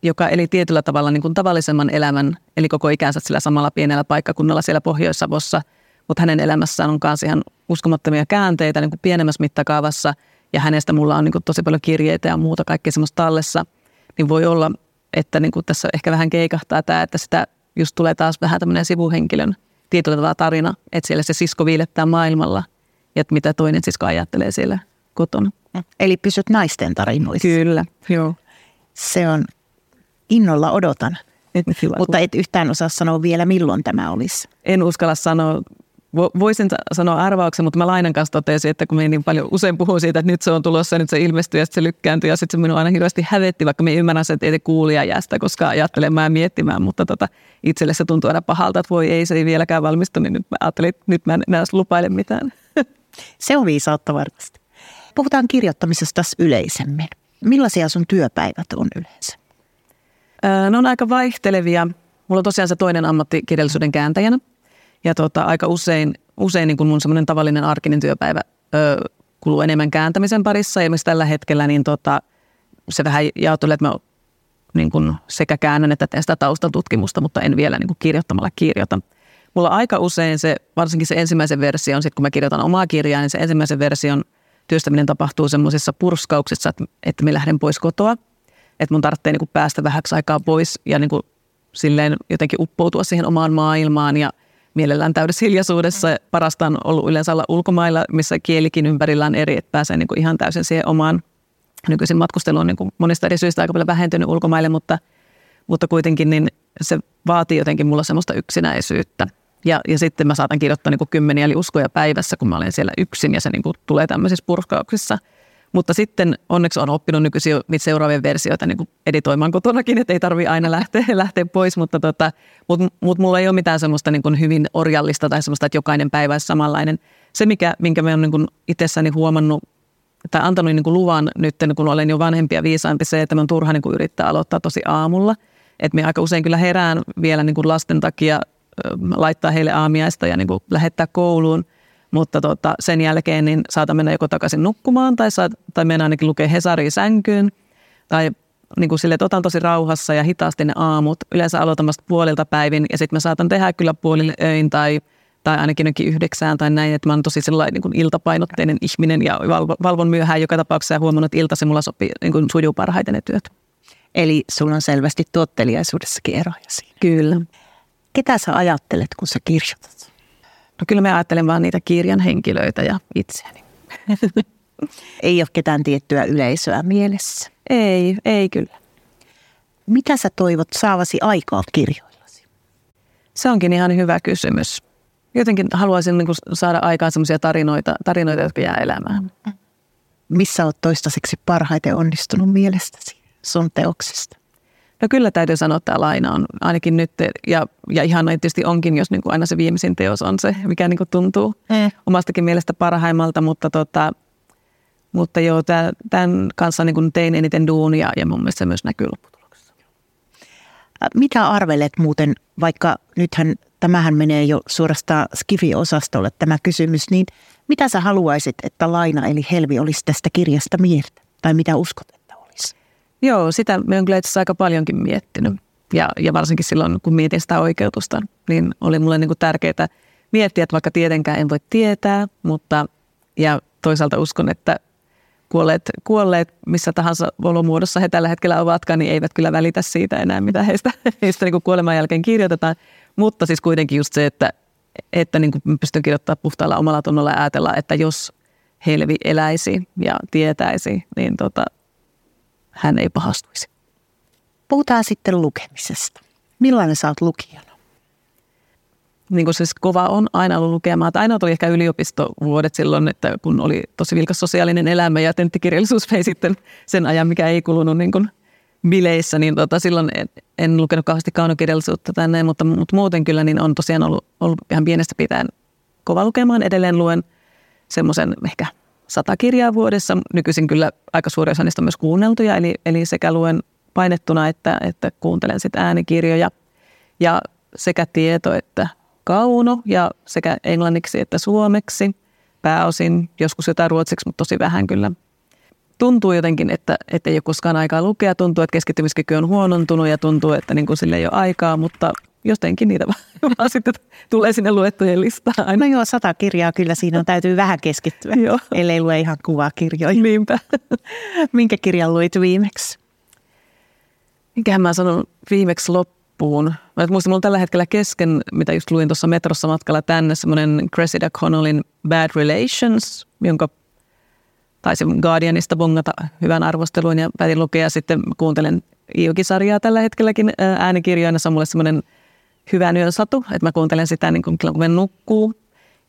joka eli tietyllä tavalla niin kuin tavallisemman elämän, eli koko ikänsä sillä samalla pienellä paikkakunnalla siellä Pohjois-Savossa, mutta hänen elämässään on myös ihan uskomattomia käänteitä niin kuin pienemmässä mittakaavassa, ja hänestä mulla on niin kuin tosi paljon kirjeitä ja muuta kaikkea semmoista tallessa, niin voi olla, että niin kuin tässä ehkä vähän keikahtaa tämä, että sitä just tulee taas vähän tämmöinen sivuhenkilön tietyllä tavalla tarina, että siellä se sisko viilettää maailmalla, ja että mitä toinen sisko ajattelee siellä kotona. Eli pysyt naisten tarinoissa. Kyllä, joo. Se on innolla odotan. Et, mutta et yhtään osaa sanoa vielä, milloin tämä olisi. En uskalla sanoa voisin sanoa arvauksen, mutta mä Lainan kanssa totesin, että kun me niin paljon usein puhuu siitä, että nyt se on tulossa, nyt se ilmestyy ja sitten se lykkääntyy ja sitten se minua aina hirveästi hävetti, vaikka me ymmärrän sen, että ei kuulija jää sitä koskaan ajattelemaan ja miettimään, mutta tota, itselle se tuntuu aina pahalta, että voi ei, se ei vieläkään valmistu, niin nyt mä ajattelin, että nyt mä en enää lupaile mitään. Se on viisautta varmasti. Puhutaan kirjoittamisesta tässä yleisemmin. Millaisia sun työpäivät on yleensä? Ne on aika vaihtelevia. Mulla on tosiaan se toinen ammatti kirjallisuuden kääntäjänä. Ja tota, aika usein, usein niin kuin mun semmoinen tavallinen arkinen työpäivä ö, kuluu enemmän kääntämisen parissa. Ja myös tällä hetkellä niin tota, se vähän jaottelee, että mä niin kuin sekä käännän että teen sitä taustatutkimusta, mutta en vielä niin kuin kirjoittamalla kirjoita. Mulla aika usein se, varsinkin se ensimmäisen version, sit kun mä kirjoitan omaa kirjaa, niin se ensimmäisen version työstäminen tapahtuu semmoisissa purskauksissa, että, että me lähden pois kotoa. Että mun tarvitsee niin kuin päästä vähäksi aikaa pois ja niin kuin silleen jotenkin uppoutua siihen omaan maailmaan ja mielellään täydessä hiljaisuudessa. Parasta on ollut yleensä olla ulkomailla, missä kielikin ympärillä on eri, että pääsee niin kuin ihan täysin siihen omaan. Nykyisin matkustelu on niin kuin monista eri syistä aika paljon vähentynyt ulkomaille, mutta, mutta kuitenkin niin se vaatii jotenkin mulla semmoista yksinäisyyttä. Ja, ja sitten mä saatan kirjoittaa niin kuin kymmeniä eli uskoja päivässä, kun mä olen siellä yksin ja se niin kuin tulee tämmöisissä purkauksissa – mutta sitten onneksi on oppinut nykyisin jo niitä seuraavia versioita niin editoimaan kotonakin, että ei tarvitse aina lähteä, lähteä pois, mutta tota, mut, mut mulla ei ole mitään semmoista niin kuin hyvin orjallista tai semmoista, että jokainen päivä olisi samanlainen. Se, mikä, minkä mä olen niin itsessäni huomannut tai antanut niin kuin luvan nyt, kun olen jo vanhempi ja viisaampi, se, että mä on turha niin kuin yrittää aloittaa tosi aamulla. Että me aika usein kyllä herään vielä niin kuin lasten takia laittaa heille aamiaista ja niin kuin lähettää kouluun – mutta tota, sen jälkeen niin saatan mennä joko takaisin nukkumaan tai, saat, tai mennä ainakin lukea Hesaria sänkyyn tai niin kuin sille, että otan tosi rauhassa ja hitaasti ne aamut. Yleensä aloitamasta puolilta päivin ja sitten mä saatan tehdä kyllä puolille öin tai, tai ainakin yhdeksään tai näin, että mä oon tosi sellainen niin kuin iltapainotteinen ihminen ja valvon myöhään joka tapauksessa ja huomannut, että ilta se mulla sopii, niin kuin sujuu parhaiten ne työt. Eli sulla on selvästi tuotteliaisuudessakin eroja siinä. Kyllä. Ketä sä ajattelet, kun sä kirjoitat? No kyllä mä ajattelen vaan niitä kirjan henkilöitä ja itseäni. ei ole ketään tiettyä yleisöä mielessä. Ei, ei kyllä. Mitä sä toivot saavasi aikaa kirjoillasi? Se onkin ihan hyvä kysymys. Jotenkin haluaisin niin saada aikaan sellaisia tarinoita, tarinoita, jotka jää elämään. Missä olet toistaiseksi parhaiten onnistunut mielestäsi sun teoksesta? No kyllä täytyy sanoa, että tämä laina on ainakin nyt, ja, ja ihan tietysti onkin, jos niin kuin aina se viimeisin teos on se, mikä niin kuin tuntuu mm. omastakin mielestä parhaimmalta, mutta, tota, mutta joo, tämän kanssa niin kuin tein eniten duunia ja mun mielestä se myös näkyy lopputuloksessa. Mitä arvelet muuten, vaikka nythän tämähän menee jo suorastaan Skifi-osastolle tämä kysymys, niin mitä sä haluaisit, että Laina eli Helvi olisi tästä kirjasta mieltä? Tai mitä uskot? Joo, sitä me on kyllä itse aika paljonkin miettinyt. Ja, ja varsinkin silloin, kun mietin sitä oikeutusta, niin oli mulle niin kuin tärkeää miettiä, että vaikka tietenkään en voi tietää, mutta ja toisaalta uskon, että kuolleet, kuolleet missä tahansa olomuodossa he tällä hetkellä ovatkaan, niin eivät kyllä välitä siitä enää, mitä heistä, heistä niin kuin kuoleman jälkeen kirjoitetaan. Mutta siis kuitenkin just se, että, että niin kuin pystyn kirjoittamaan puhtaalla omalla tunnolla ja ajatella, että jos Helvi eläisi ja tietäisi, niin tota, hän ei pahastuisi. Puhutaan sitten lukemisesta. Millainen sä oot lukijana? Niin kuin siis kova on aina ollut lukemaan. Aina oli ehkä yliopistovuodet silloin, että kun oli tosi vilkas sosiaalinen elämä ja tenttikirjallisuus vei sitten sen ajan, mikä ei kulunut niin kuin bileissä, niin tota, silloin en, en lukenut kauheasti kaunokirjallisuutta tänne, mutta, mutta muuten kyllä niin on tosiaan ollut, ollut ihan pienestä pitäen kova lukemaan. Edelleen luen semmoisen ehkä sata kirjaa vuodessa. Nykyisin kyllä aika suuri osa niistä on myös kuunneltuja, eli, eli sekä luen painettuna että, että kuuntelen sitten äänikirjoja. Ja sekä tieto että kauno ja sekä englanniksi että suomeksi. Pääosin joskus jotain ruotsiksi, mutta tosi vähän kyllä. Tuntuu jotenkin, että, että ei ole koskaan aikaa lukea. Tuntuu, että keskittymiskyky on huonontunut ja tuntuu, että niin kuin sille ei ole aikaa, mutta jotenkin niitä vaan sitten tulee sinne luettujen listaan. Aina. No joo, sata kirjaa kyllä siinä on, täytyy vähän keskittyä, joo. ellei lue ihan kuvaa kirjoja. Niinpä. Minkä kirjan luit viimeksi? Minkähän mä sanon viimeksi loppuun. Mä muistan, mulla on tällä hetkellä kesken, mitä just luin tuossa metrossa matkalla tänne, semmoinen Cressida Connellin Bad Relations, jonka taisin Guardianista bongata hyvän arvostelun ja päätin lukea sitten kuuntelen Iuki-sarjaa tällä hetkelläkin äänikirjoina. Se on mulle semmoinen hyvän yön satu, että mä kuuntelen sitä niin kun, kun me nukkuu.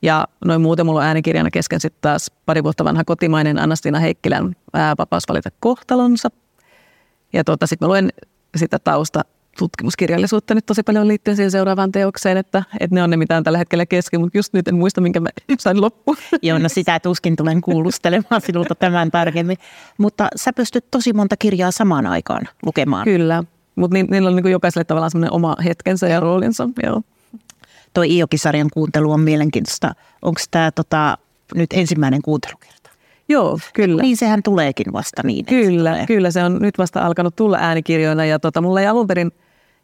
Ja noin muuten mulla on äänikirjana kesken sitten taas pari vuotta vanha kotimainen Anastina Heikkilän ää, Vapaus valita kohtalonsa. Ja tota, sitten mä luen sitä tausta tutkimuskirjallisuutta nyt tosi paljon liittyen siihen seuraavaan teokseen, että, että ne on ne, mitä on tällä hetkellä kesken, mutta just nyt en muista, minkä mä sain loppuun. Joo, no sitä tuskin tulen kuulustelemaan sinulta tämän tarkemmin. Mutta sä pystyt tosi monta kirjaa samaan aikaan lukemaan. Kyllä, mutta ni, niillä on niin jokaiselle tavallaan semmoinen oma hetkensä ja roolinsa. Joo. Toi Iokisarjan kuuntelu on mielenkiintoista. Onko tämä tota, nyt ensimmäinen kuuntelukerta? Joo, kyllä. Niin sehän tuleekin vasta niin. Kyllä, se kyllä se on nyt vasta alkanut tulla äänikirjoina ja tota, mulla ei alun perin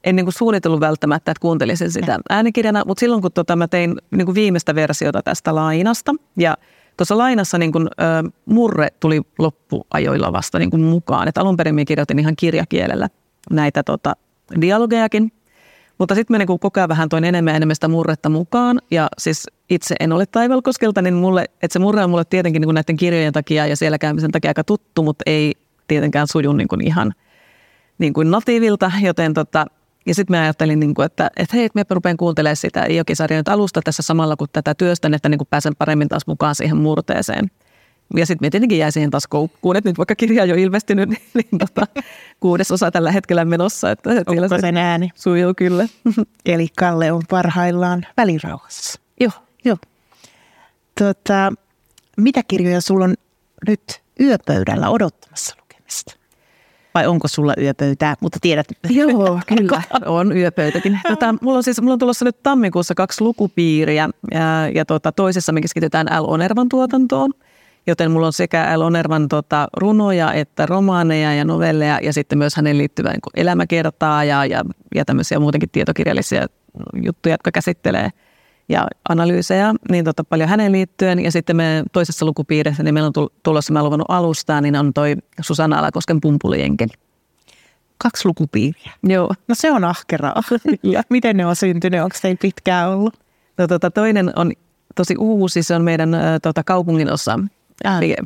en niin kuin suunnitellut välttämättä, että kuuntelisin sitä äänikirjana, mutta silloin kun tota, mä tein niin kuin viimeistä versiota tästä lainasta ja tuossa lainassa niin kuin, ö, murre tuli loppuajoilla vasta niin kuin mukaan, että alun perin kirjoitin ihan kirjakielellä näitä tota, dialogejakin, mutta sitten mä niin koko ajan vähän toin enemmän ja enemmän sitä murretta mukaan. Ja siis itse en ole Taivalkoskelta, niin mulle, että se murre on mulle tietenkin niin kuin näiden kirjojen takia ja siellä käymisen takia aika tuttu, mutta ei tietenkään suju niin kuin ihan niin kuin natiivilta. Joten tota, ja sitten mä ajattelin, niin kuin, että, että hei, mä rupean kuuntelemaan sitä Iokisarjan alusta tässä samalla kun tätä työstän, että niin kuin pääsen paremmin taas mukaan siihen murteeseen. Ja sitten me tietenkin jäi siihen taas koukkuun, että nyt vaikka kirja on jo ilmestynyt, niin, niin tota, kuudes osa tällä hetkellä menossa. Että, Onko sen ääni? Sujuu kyllä. Eli Kalle on parhaillaan välirauhassa. Joo. Joo. Tota, mitä kirjoja sulla on nyt yöpöydällä odottamassa lukemista? Vai onko sulla yöpöytää, mutta tiedät. Joo, kyllä, on yöpöytäkin. Tota, mulla, on siis, mulla on tulossa nyt tammikuussa kaksi lukupiiriä ja, ja tota, toisessa me keskitytään L. Onervan tuotantoon – Joten mulla on sekä L. Onervan tota, runoja että romaaneja ja novelleja ja sitten myös hänen liittyvää niin elämäkertaa ja, ja, ja tämmöisiä muutenkin tietokirjallisia juttuja, jotka käsittelee ja analyysejä, niin tota, paljon hänen liittyen. Ja sitten me toisessa lukupiirissä, niin meillä on tulossa, mä luvannut alustaa, niin on toi Susanna Alakosken Pumpulienkel. Kaksi lukupiiriä. Joo. No se on ahkeraa. Miten ne on syntynyt? Onko teillä pitkään ollut? No tota, toinen on tosi uusi, se on meidän äh, tota, kaupungin osa.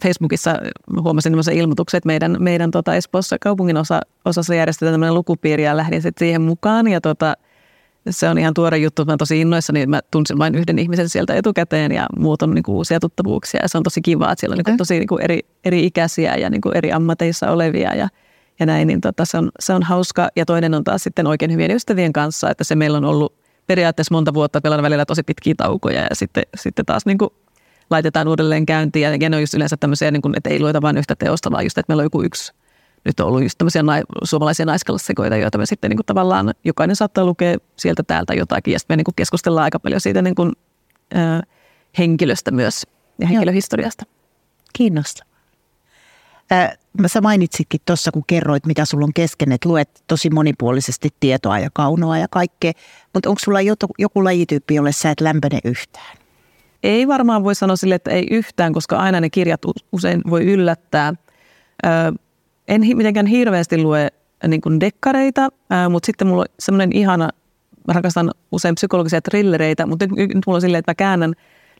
Facebookissa huomasin tämmöisen ilmoituksen, että meidän, meidän tota Espoossa kaupungin osa, osassa järjestetään tämmöinen lukupiiri ja lähdin sitten siihen mukaan. Ja tota, se on ihan tuore juttu, mä tosi innoissani, että mä tunsin vain yhden ihmisen sieltä etukäteen ja muut on niin kuin uusia tuttavuuksia. Ja se on tosi kiva, että siellä on niin kuin tosi niin kuin eri, eri ikäisiä ja niin kuin eri ammateissa olevia ja, ja näin, niin tota, se, on, se on hauska. Ja toinen on taas sitten oikein hyvien ystävien kanssa, että se meillä on ollut periaatteessa monta vuotta, että meillä on välillä tosi pitkiä taukoja ja sitten, sitten taas niin kuin laitetaan uudelleen käyntiin. Ja ne on just yleensä tämmöisiä, niin kuin, että ei lueta vain yhtä teosta, vaan just, että meillä on joku yksi nyt on ollut just tämmöisiä nai, suomalaisia naiskalassekoita, joita me sitten niin kuin tavallaan jokainen saattaa lukea sieltä täältä jotakin. Ja sitten me niin kuin keskustellaan aika paljon siitä niin kuin, ö, henkilöstä myös ja henkilöhistoriasta. Kiinnostavaa. Äh, sä mainitsitkin tuossa, kun kerroit, mitä sulla on kesken, että luet tosi monipuolisesti tietoa ja kaunoa ja kaikkea. Mutta onko sulla joku, joku lajityyppi, jolle sä et lämpene yhtään? Ei varmaan voi sanoa sille, että ei yhtään, koska aina ne kirjat usein voi yllättää. en mitenkään hirveästi lue niin kuin dekkareita, mutta sitten mulla on semmoinen ihana, mä rakastan usein psykologisia trillereitä, mutta nyt mulla on silleen, että mä käännän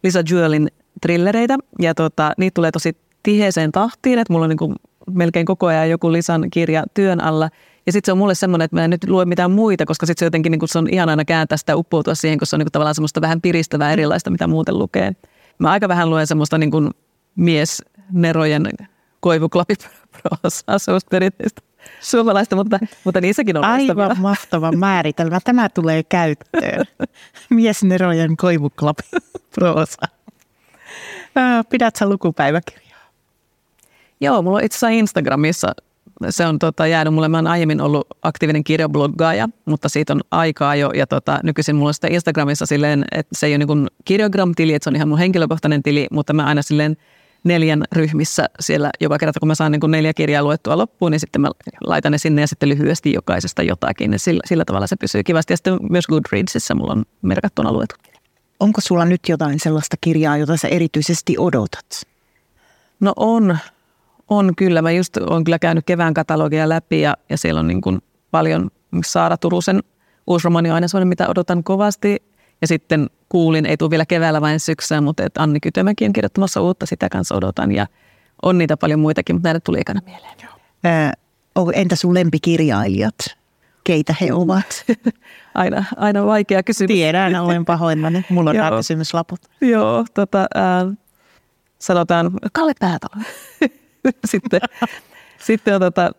Lisa Jewelin trillereitä ja tota, niitä tulee tosi tiheeseen tahtiin, että mulla on niin kuin melkein koko ajan joku Lisan kirja työn alla – ja sitten se on mulle semmoinen, että mä en nyt lue mitään muita, koska sitten se jotenkin niin se on ihan aina kääntää sitä uppoutua siihen, kun se on niin tavallaan semmoista vähän piristävää erilaista, mitä muuten lukee. Mä aika vähän luen semmoista niin kuin miesnerojen koivuklapiproosaa, semmoista perinteistä suomalaista, mutta, mutta niissäkin on Aivan mahtava määritelmä. Tämä tulee käyttöön. Miesnerojen koivuklapiproosa. Pidät sä lukupäiväkirjaa? Joo, mulla on itse asiassa Instagramissa se on tota, jäänyt mulle. Mä oon aiemmin ollut aktiivinen kirjabloggaaja, mutta siitä on aikaa jo. Ja tota, nykyisin mulla on sitä Instagramissa silleen, että se ei ole niin Kirjogram-tili, että se on ihan mun henkilökohtainen tili, mutta mä aina silleen neljän ryhmissä siellä joka kerta, kun mä saan niin kuin neljä kirjaa luettua loppuun, niin sitten mä laitan ne sinne ja sitten lyhyesti jokaisesta jotakin. Ja sillä, sillä tavalla se pysyy kivasti. Ja sitten myös Goodreadsissa mulla on merkattuna luetut Onko sulla nyt jotain sellaista kirjaa, jota sä erityisesti odotat? No on. On kyllä. Mä just olen kyllä käynyt kevään katalogia läpi ja, ja siellä on niin kuin paljon Saara Turusen uusi romani on aina sellainen, mitä odotan kovasti. Ja sitten kuulin, ei tule vielä keväällä vain syksyä, mutta että Anni Kytömäki on kirjoittamassa uutta, sitä kanssa odotan. Ja on niitä paljon muitakin, mutta näitä tuli ekana mieleen. Ää, entä sun lempikirjailijat? keitä he ovat? aina, aina vaikea kysymys. Tiedän, olen pahoillani. Mulla on nämä kysymyslaput. Joo, tota, äh, sanotaan Kalle Päätalo. sitten, sitten on tota,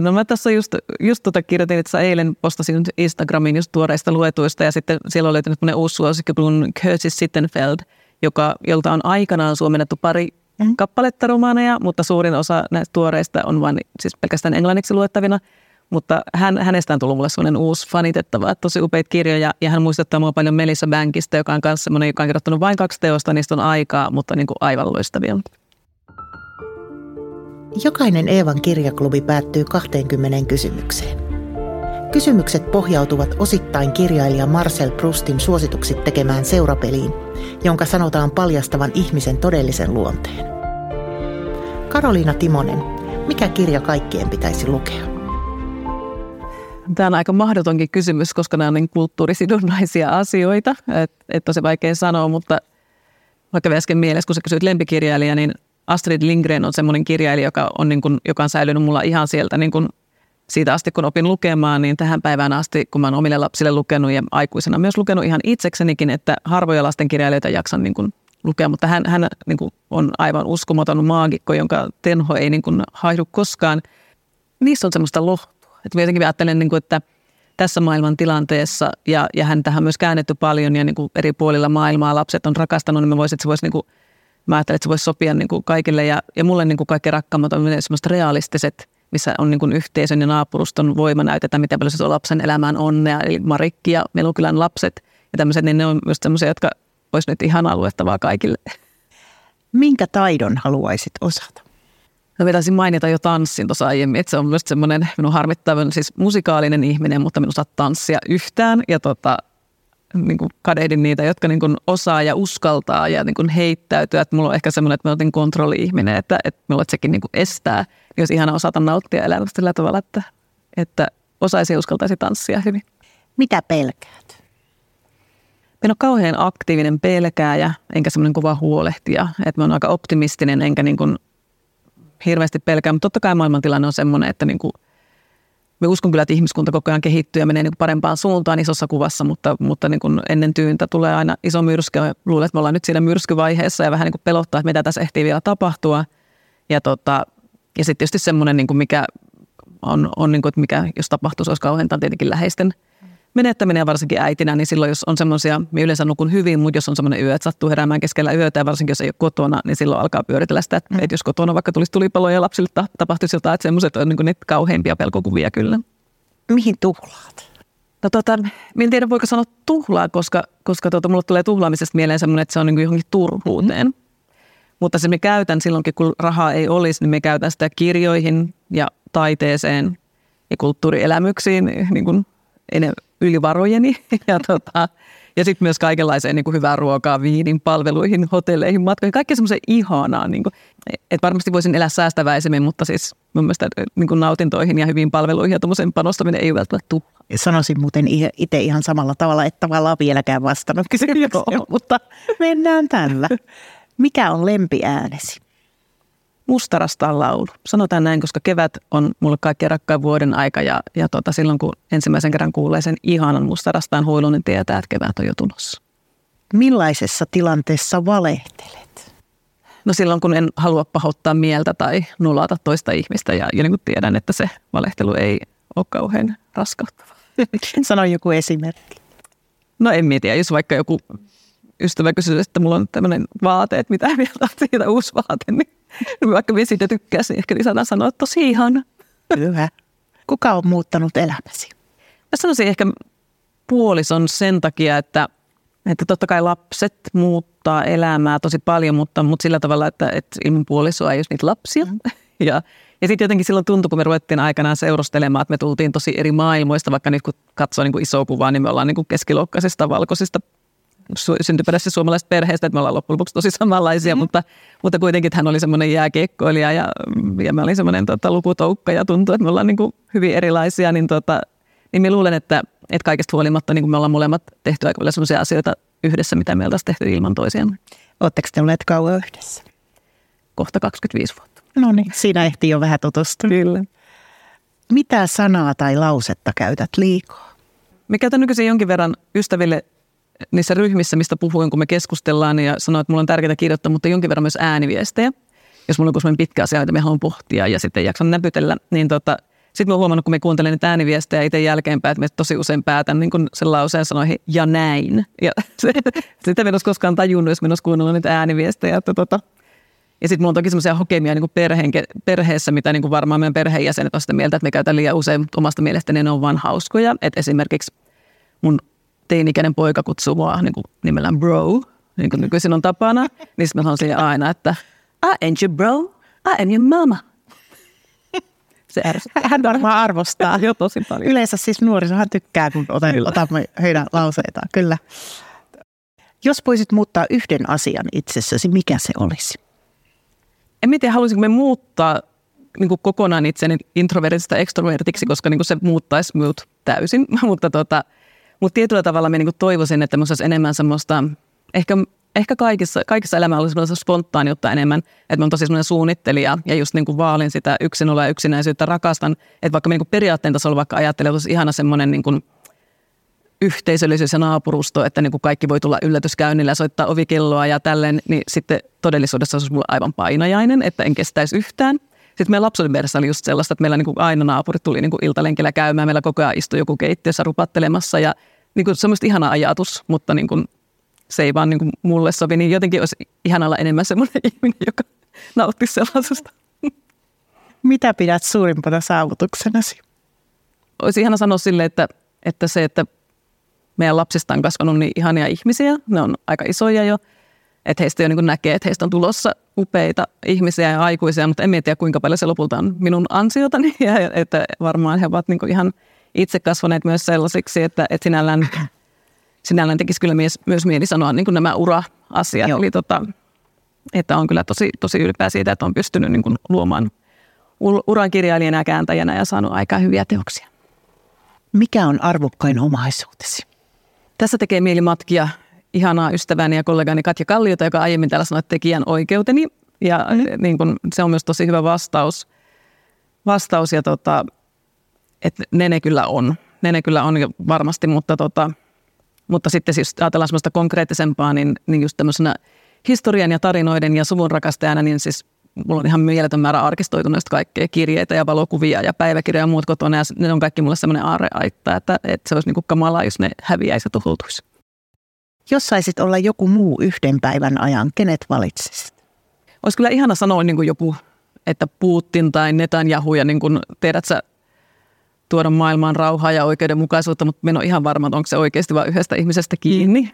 No mä tässä just, just tota kirjoitin, että eilen postasin Instagramiin just tuoreista luetuista ja sitten siellä oli löytynyt uusi suosikki kuin Curtis Sittenfeld, joka, jolta on aikanaan suomennettu pari mm. kappaletta romaaneja, mutta suurin osa näistä tuoreista on vain siis pelkästään englanniksi luettavina. Mutta hän, hänestä on tullut mulle sellainen uusi fanitettava, tosi upeita kirjoja ja hän muistuttaa mua paljon Melissa Bankista, joka on myös semmoinen, joka on kirjoittanut vain kaksi teosta, niistä on aikaa, mutta niin kuin aivan loistavia. Jokainen Eevan kirjaklubi päättyy 20 kysymykseen. Kysymykset pohjautuvat osittain kirjailija Marcel Proustin suosituksi tekemään seurapeliin, jonka sanotaan paljastavan ihmisen todellisen luonteen. Karoliina Timonen, mikä kirja kaikkien pitäisi lukea? Tämä on aika mahdotonkin kysymys, koska nämä on niin kulttuurisidonnaisia asioita, että et tosi vaikea sanoa, mutta vaikka äsken mielessä, kun sä kysyit lempikirjailija, niin Astrid Lindgren on semmoinen kirjailija, joka on, niin kuin, joka on säilynyt mulla ihan sieltä niin kuin siitä asti, kun opin lukemaan, niin tähän päivään asti, kun mä oon omille lapsille lukenut ja aikuisena myös lukenut ihan itseksenikin, että harvoja lastenkirjailijoita jaksan niin kuin lukea, mutta hän, hän niin kuin on aivan uskomaton maagikko, jonka tenho ei niin kuin haihdu koskaan. Niissä on semmoista lohtua. Että jotenkin ajattelen, niin kuin, että tässä maailman tilanteessa, ja, ja hän tähän myös käännetty paljon, ja niin kuin eri puolilla maailmaa lapset on rakastanut, niin mä voisin, että se voisi niin kuin mä ajattelen, että se voisi sopia niin kuin kaikille ja, ja mulle niin kuin kaikki rakkaammat on semmoiset realistiset, missä on niin kuin yhteisön ja naapuruston voima näytetään, miten paljon se tuo lapsen elämään onnea, eli Marikki ja Melukylän lapset ja tämmöiset, niin ne on myös semmoisia, jotka olisi nyt ihan aluettavaa kaikille. Minkä taidon haluaisit osata? No taisin mainita jo tanssin tuossa aiemmin, että se on myös semmoinen minun harmittava siis musikaalinen ihminen, mutta minun saa tanssia yhtään. Ja tota, niin kuin kadehdin niitä, jotka niin kuin osaa ja uskaltaa ja niin kuin heittäytyä. Että mulla on ehkä semmoinen, että mä olen kontrolli-ihminen, että, että mulla sekin niin kuin estää. Niin olisi ihana osata nauttia elämästä sillä tavalla, että, että osaisi ja uskaltaisi tanssia hyvin. Mitä pelkäät? Mä en ole kauhean aktiivinen pelkääjä, enkä semmoinen kova huolehtija. Että mä oon aika optimistinen, enkä niin kuin hirveästi pelkää. Mutta totta kai maailmantilanne on semmoinen, että niin kuin – me uskon kyllä, että ihmiskunta koko ajan kehittyy ja menee niin kuin parempaan suuntaan isossa kuvassa, mutta, mutta niin kuin ennen tyyntä tulee aina iso myrsky. Luulen, että me ollaan nyt siinä myrskyvaiheessa ja vähän niin kuin pelottaa, että mitä tässä ehtii vielä tapahtua. Ja, tota, ja sitten tietysti semmoinen, niin kuin mikä on, on niin kuin, että mikä, jos tapahtuisi, olisi kauheintaan tietenkin läheisten – menettäminen ja varsinkin äitinä, niin silloin jos on semmoisia, me yleensä nukun hyvin, mutta jos on semmoinen yö, että sattuu heräämään keskellä yötä ja varsinkin jos ei ole kotona, niin silloin alkaa pyöritellä sitä, että, mm. että jos kotona vaikka tulisi tulipaloja ja lapsille tapahtuisi jotain, että semmoiset on niin niitä kauheimpia pelkokuvia kyllä. Mihin tuhlaat? No tota, en tiedä voiko sanoa tuhlaa, koska, koska tota, mulle tulee tuhlaamisesta mieleen semmoinen, että se on niin johonkin turhuuteen. Mm. Mutta se me käytän silloinkin, kun rahaa ei olisi, niin me käytän sitä kirjoihin ja taiteeseen ja kulttuurielämyksiin niin kuin yli varojeni. Ja, tota, ja sitten myös kaikenlaiseen niin kuin hyvää ruokaa, viinin, palveluihin, hotelleihin, matkoihin, kaikki semmoisen ihanaa. Niin kuin, että varmasti voisin elää säästäväisemmin, mutta siis mun mielestä niin kuin nautintoihin ja hyviin palveluihin ja tuommoisen panostaminen ei välttämättä tule. Sanoisin muuten itse ihan samalla tavalla, että tavallaan vieläkään vastannut kysymykseen, mutta mennään tällä. Mikä on lempiäänesi? Mustarastaan laulu. Sanotaan näin, koska kevät on mulle kaikkein rakkain vuoden aika ja, ja tota, silloin kun ensimmäisen kerran kuulee sen ihanan mustarastaan huilun, niin tietää, että kevät on jo tulossa. Millaisessa tilanteessa valehtelet? No silloin, kun en halua pahoittaa mieltä tai nulata toista ihmistä ja, ja niin kuin tiedän, että se valehtelu ei ole kauhean raskauttava. Sano joku esimerkki. No en mietiä, jos vaikka joku ystävä kysyy, että mulla on tämmöinen vaate, että mitä mieltä on siitä uusi vaate, niin vaikka minä siitä tykkäsin, niin ehkä lisänä sanoa, että tosi ihana. Hyvä. Kuka on muuttanut elämäsi? Mä sanoisin ehkä puolison sen takia, että, että totta kai lapset muuttaa elämää tosi paljon, mutta, mutta sillä tavalla, että, että ilman puolisoa ei olisi niitä lapsia. Mm. Ja, ja sitten jotenkin silloin tuntui, kun me ruvettiin aikanaan seurustelemaan, että me tultiin tosi eri maailmoista, vaikka nyt kun katsoo niin kuin isoa kuvaa, niin me ollaan niin kuin keskiluokkaisista valkoisista su- syntyperäisessä suomalaisesta perheestä, että me ollaan loppujen lopuksi tosi samanlaisia, mm. mutta, mutta kuitenkin hän oli semmoinen jääkiekkoilija ja, ja mä olin semmoinen tota, lukutoukka ja tuntuu, että me ollaan niin kuin hyvin erilaisia, niin, tota, niin mä luulen, että, että kaikesta huolimatta niin kuin me ollaan molemmat tehty aika paljon semmoisia asioita yhdessä, mitä me oltaisiin tehty ilman toisiaan. Oletteko te olleet kauan yhdessä? Kohta 25 vuotta. No niin, siinä ehtii jo vähän tutustua. Kyllä. Mitä sanaa tai lausetta käytät liikaa? Me käytän nykyisin jonkin verran ystäville niissä ryhmissä, mistä puhuin, kun me keskustellaan ja sanoin, että mulla on tärkeää kirjoittaa, mutta jonkin verran myös ääniviestejä. Jos mulla on sellainen pitkä asia, että me haluan pohtia ja sitten jaksan näpytellä, niin tota, sitten mä huomannut, kun me kuuntelen niitä ääniviestejä itse jälkeenpäin, että me tosi usein päätän niin sen lauseen sanoihin ja näin. Ja sitä olisi koskaan tajunnut, jos mä olisi kuunnellut niitä ääniviestejä. Että tota. Ja sitten mulla on toki semmoisia hokemia niin perheen, perheessä, mitä niin varmaan meidän perheenjäsenet on sitä mieltä, että me käytetään liian usein, mutta omasta mielestäni ne on vain hauskoja. Että esimerkiksi mun teinikäinen poika kutsuu mua niin kuin nimellään bro, niin kuin nykyisin on tapana. Niin sitten mä sanon aina, että I ain't your bro, I am your mama. Se Hän varmaan arvostaa. jo tosi paljon. Yleensä siis nuorisohan tykkää, kun otamme heidän lauseitaan. Kyllä. Jos voisit muuttaa yhden asian itsessäsi, mikä se olisi? En tiedä, haluaisinko me muuttaa niin kuin kokonaan itseni introvertista extrovertiksi, koska niin kuin se muuttaisi minut täysin. mutta, tota, mutta tietyllä tavalla mä niin toivoisin, että olisi enemmän semmoista, ehkä ehkä kaikissa, kaikissa elämä oli semmoista spontaaniutta enemmän, että mä oon tosi semmoinen suunnittelija ja just niin kuin vaalin sitä yksin ja yksinäisyyttä, rakastan, että vaikka niin kuin periaatteen tasolla vaikka ajattelen, että ihana semmoinen niin kuin yhteisöllisyys ja naapurusto, että niin kuin kaikki voi tulla yllätyskäynnillä ja soittaa ovikelloa ja tälleen, niin sitten todellisuudessa olisi mulle aivan painajainen, että en kestäisi yhtään. Sitten meidän lapsuuden mielessä oli just sellaista, että meillä niin kuin aina naapurit tuli niin kuin iltalenkillä käymään, meillä koko ajan istui joku keittiössä rupattelemassa ja niin kuin semmoista ihana ajatus, mutta niin kuin se ei vaan niin kuin mulle sovi, niin jotenkin olisi ihan olla enemmän semmoinen ihminen, joka nauttisi sellaisesta. Mitä pidät suurimpana saavutuksenasi? Olisi ihana sanoa sille, että, että se, että meidän lapsista on kasvanut niin ihania ihmisiä, ne on aika isoja jo, että heistä jo niin näkee, että heistä on tulossa upeita ihmisiä ja aikuisia, mutta en tiedä kuinka paljon se lopulta on minun ansiotani, ja että varmaan he ovat niin ihan itse kasvaneet myös sellaisiksi, että, että sinällään sinällään tekisi kyllä myös, myös mieli sanoa niin kuin nämä ura-asiat. Joo. Eli tota, että on kyllä tosi, tosi ylpeä siitä, että on pystynyt niin kuin luomaan uran kirjailijana ja kääntäjänä ja saanut aika hyviä teoksia. Mikä on arvokkain omaisuutesi? Tässä tekee mieli matkia ihanaa ystäväni ja kollegani Katja Kalliota, joka aiemmin täällä sanoi tekijän oikeuteni. Ja mm. niin kun, se on myös tosi hyvä vastaus. vastaus ja tota, että ne ne kyllä on. Ne ne kyllä on varmasti, mutta tota, mutta sitten siis ajatellaan semmoista konkreettisempaa, niin, niin just tämmöisenä historian ja tarinoiden ja suvun rakastajana, niin siis mulla on ihan mieletön määrä arkistoituneista kaikkea kirjeitä ja valokuvia ja päiväkirjoja ja muut kotona. Ja ne on kaikki mulle semmoinen aarreaitta, että, että se olisi niin kuin kamalaa, jos ne häviäisi ja tuhoutuisi. Jos saisit olla joku muu yhden päivän ajan, kenet valitsisit? Olisi kyllä ihana sanoa niin kuin joku, että Putin tai Netanyahu ja niin kuin, tiedät sä, tuoda maailmaan rauhaa ja oikeudenmukaisuutta, mutta minä olen ihan varma, että onko se oikeasti vain yhdestä ihmisestä kiinni. Mm.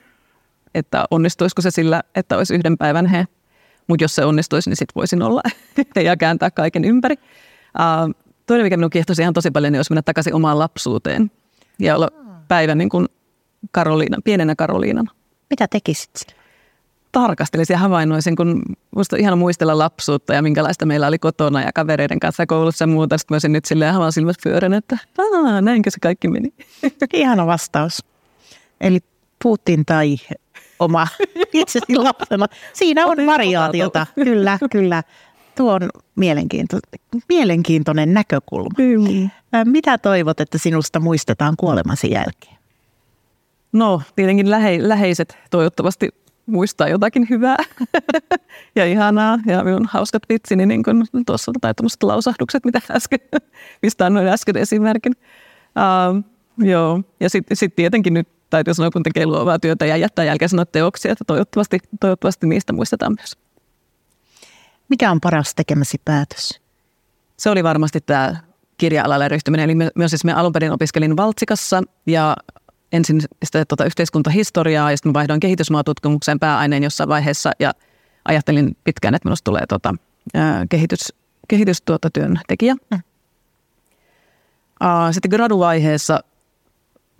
Että onnistuisiko se sillä, että olisi yhden päivän he. Mutta jos se onnistuisi, niin sitten voisin olla ja kääntää kaiken ympäri. Uh, toinen, mikä minun kiehtoisi ihan tosi paljon, niin olisi mennä takaisin omaan lapsuuteen ja olla päivän niin kuin Karoliina, pienenä Karoliinana. Mitä tekisit tarkastelisin ja havainnoisin, kun musta ihan muistella lapsuutta ja minkälaista meillä oli kotona ja kavereiden kanssa koulussa ja muuta. Sitten mä olisin nyt silleen havan silmät pyörän, että näinkö se kaikki meni. Ihana vastaus. Eli Putin tai oma itsesi lapsena. Siinä on variaatiota. Kyllä, kyllä. Tuo on mielenkiinto, mielenkiintoinen näkökulma. Mitä toivot, että sinusta muistetaan kuolemasi jälkeen? No, tietenkin lähe, läheiset toivottavasti muistaa jotakin hyvää ja ihanaa. Ja minun hauskat vitsini niin kuin tuossa tai tuommoiset lausahdukset, mitä äsken, mistä annoin äsken esimerkin. Uh, joo, ja sitten sit tietenkin nyt täytyy sanoa, kun tekee luovaa työtä ja jättää jälkeen sanoa teoksia, että toivottavasti, toivottavasti niistä muistetaan myös. Mikä on paras tekemäsi päätös? Se oli varmasti tämä kirja-alalle ryhtyminen. Eli myös siis me alun perin opiskelin Valtsikassa ja ensin sitä tuota yhteiskuntahistoriaa ja sitten vaihdoin kehitysmaatutkimukseen pääaineen jossain vaiheessa ja ajattelin pitkään, että minusta tulee tuota, ää, kehitys, kehitystyön tekijä. Mm. Sitten graduvaiheessa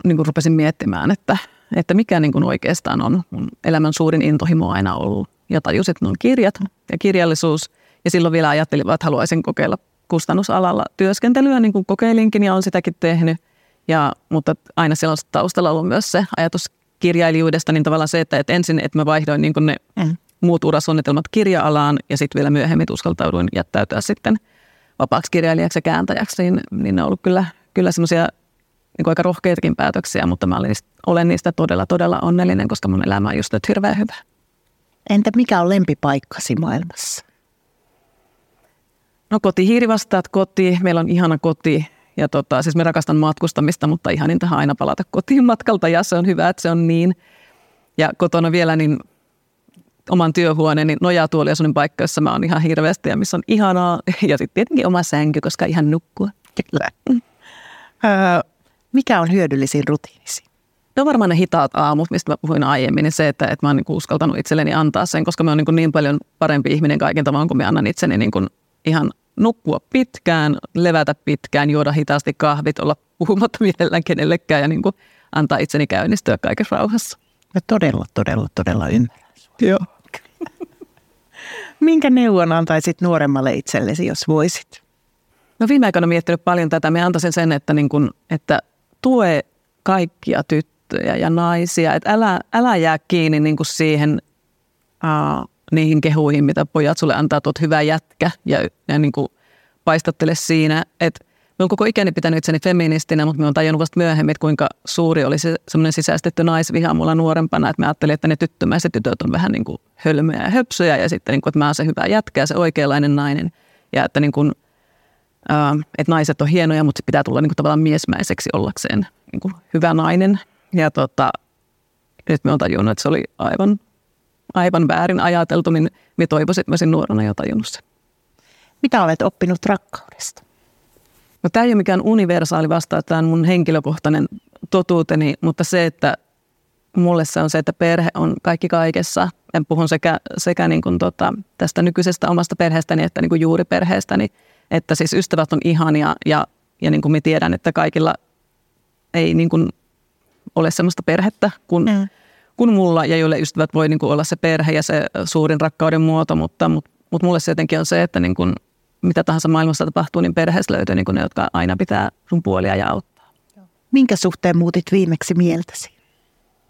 niin kuin rupesin miettimään, että, että mikä niin kuin oikeastaan on mun elämän suurin intohimo aina ollut. Ja tajusin, että on kirjat ja kirjallisuus. Ja silloin vielä ajattelin, että haluaisin kokeilla kustannusalalla työskentelyä, niin kuin kokeilinkin ja olen sitäkin tehnyt – ja, mutta aina siellä on taustalla ollut myös se ajatus kirjailijuudesta, niin tavallaan se, että, että ensin, että mä vaihdoin niin ne mm. muut urasuunnitelmat kirja-alaan ja sitten vielä myöhemmin uskaltauduin jättäytyä sitten vapaaksi kirjailijaksi ja kääntäjäksi, niin, niin ne on ollut kyllä, kyllä semmoisia niin aika rohkeitakin päätöksiä, mutta mä olen, olen niistä todella, todella onnellinen, koska mun elämä on just nyt hirveän hyvä. Entä mikä on lempipaikkasi maailmassa? No koti, hiirivastaat koti, meillä on ihana koti ja tota, siis me rakastan matkustamista, mutta ihaninta aina palata kotiin matkalta ja se on hyvä, että se on niin. Ja kotona vielä niin oman työhuoneen, niin nojatuoli on sellainen paikka, jossa mä oon ihan hirveästi ja missä on ihanaa. Ja sitten tietenkin oma sänky, koska ihan nukkua. Kyllä. Mm. Öö, mikä on hyödyllisin rutiinisi? No varmaan ne hitaat aamut, mistä mä puhuin aiemmin, niin se, että, että mä oon niin uskaltanut itselleni antaa sen, koska mä oon niin, niin paljon parempi ihminen kaiken tavoin, kun mä annan itseni niin kuin ihan nukkua pitkään, levätä pitkään, juoda hitaasti kahvit, olla puhumatta mielellään kenellekään ja niin kuin antaa itseni käynnistyä kaikessa rauhassa. Mä todella, todella, todella ymmärrän. Joo. Minkä neuvon antaisit nuoremmalle itsellesi, jos voisit? No viime aikoina miettinyt paljon tätä. Me antaisin sen, että, niin kun, että tue kaikkia tyttöjä ja naisia. Että älä, älä jää kiinni niin kuin siihen uh, niihin kehuihin, mitä pojat sulle antaa, tuot hyvä jätkä ja, ja niin kuin paistattele siinä. Että Mä oon koko ikäni pitänyt itseni feministinä, mutta mä oon tajunnut vasta myöhemmin, kuinka suuri oli se semmoinen sisäistetty naisviha mulla nuorempana, että mä ajattelin, että ne tyttömäiset tytöt on vähän niin kuin hölmöjä ja höpsöjä ja sitten niin kuin, että mä oon se hyvä jätkä ja se oikeanlainen nainen. Ja että, niin kuin, äh, että naiset on hienoja, mutta pitää tulla niin kuin tavallaan miesmäiseksi ollakseen niin kuin hyvä nainen. Ja tota, nyt mä oon tajunnut, että se oli aivan, aivan väärin ajateltu, niin mä toivoisin, että mä olisin nuorena jo tajunnut sen. Mitä olet oppinut rakkaudesta? No tämä ei ole mikään universaali vastaus, tämä on mun henkilökohtainen totuuteni, mutta se, että mulle se on se, että perhe on kaikki kaikessa. En puhun sekä, sekä niin kuin tota, tästä nykyisestä omasta perheestäni että niin kuin juuriperheestäni, että siis ystävät on ihania ja, ja niin kuin mä tiedän, että kaikilla ei niin kuin ole sellaista perhettä kuin, mm. Kuin mulla ja joille ystävät voi niin kuin olla se perhe ja se suurin rakkauden muoto, mutta, mutta, mutta mulle se jotenkin on se, että niin kuin mitä tahansa maailmassa tapahtuu, niin perheessä löytyy niin ne, jotka aina pitää sun puolia ja auttaa. Minkä suhteen muutit viimeksi mieltäsi?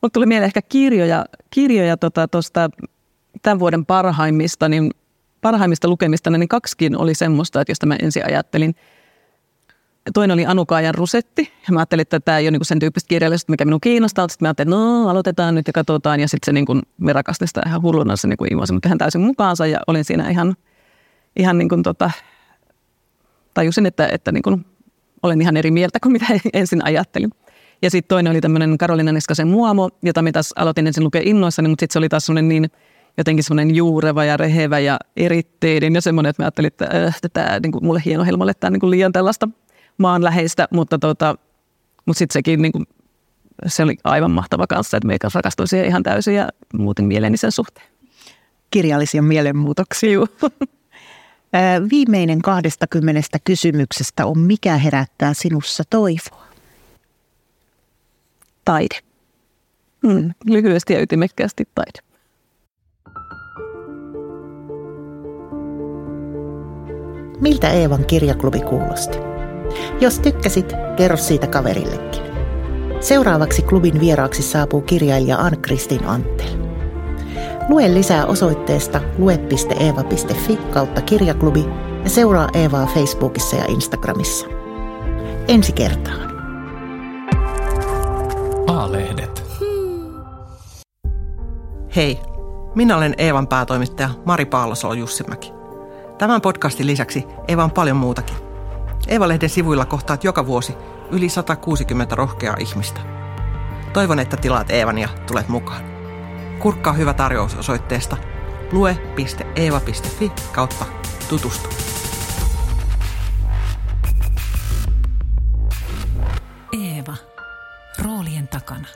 Mulle tuli mieleen ehkä kirjoja, kirjoja tuosta tota, tämän vuoden parhaimmista, niin parhaimmista lukemista, niin kaksikin oli semmoista, että josta mä ensin ajattelin. Toinen oli Anukaajan rusetti. Ja mä ajattelin, että tämä ei ole niinku sen tyyppistä kirjallisuutta, mikä minun kiinnostaa. Sitten mä ajattelin, että no aloitetaan nyt ja katsotaan. Ja sitten se niinku, me rakastin sitä ihan hulluna, se niinku imosi mutta ihan täysin mukaansa. Ja olin siinä ihan ihan niin kuin tota, tajusin, että, että niin kuin olen ihan eri mieltä kuin mitä ensin ajattelin. Ja sitten toinen oli tämmöinen Karolina Niskasen muomo, jota mä taas aloitin ensin lukea innoissani, mutta sitten se oli taas semmoinen niin jotenkin semmoinen juureva ja rehevä ja eritteinen ja semmoinen, että mä ajattelin, että, äh, että tämä niin mulle hieno helmolle tämä niin kuin liian tällaista maanläheistä, mutta, tota, mutta sitten sekin niin kuin, se oli aivan mahtava kanssa, että meikä rakastuin siihen ihan täysin ja muuten mieleni sen suhteen. Kirjallisia mielenmuutoksia. Viimeinen 20 kysymyksestä on, mikä herättää sinussa toivoa? Taide. Mm, lyhyesti ja ytimekkäästi taide. Miltä Eevan kirjaklubi kuulosti? Jos tykkäsit, kerro siitä kaverillekin. Seuraavaksi klubin vieraaksi saapuu kirjailija Ann-Kristin Anttel. Lue lisää osoitteesta lue.eeva.fi kautta kirjaklubi ja seuraa Eevaa Facebookissa ja Instagramissa. Ensi kertaan. A-lehdet. Hei, minä olen Eevan päätoimittaja Mari Paalosolo Jussimäki. Tämän podcastin lisäksi Eeva on paljon muutakin. Eeva-lehden sivuilla kohtaat joka vuosi yli 160 rohkeaa ihmistä. Toivon, että tilaat Eevan ja tulet mukaan. Kurkkaa hyvä tarjous osoitteesta lue.eeva.fi kautta tutustu. Eeva. Roolien takana.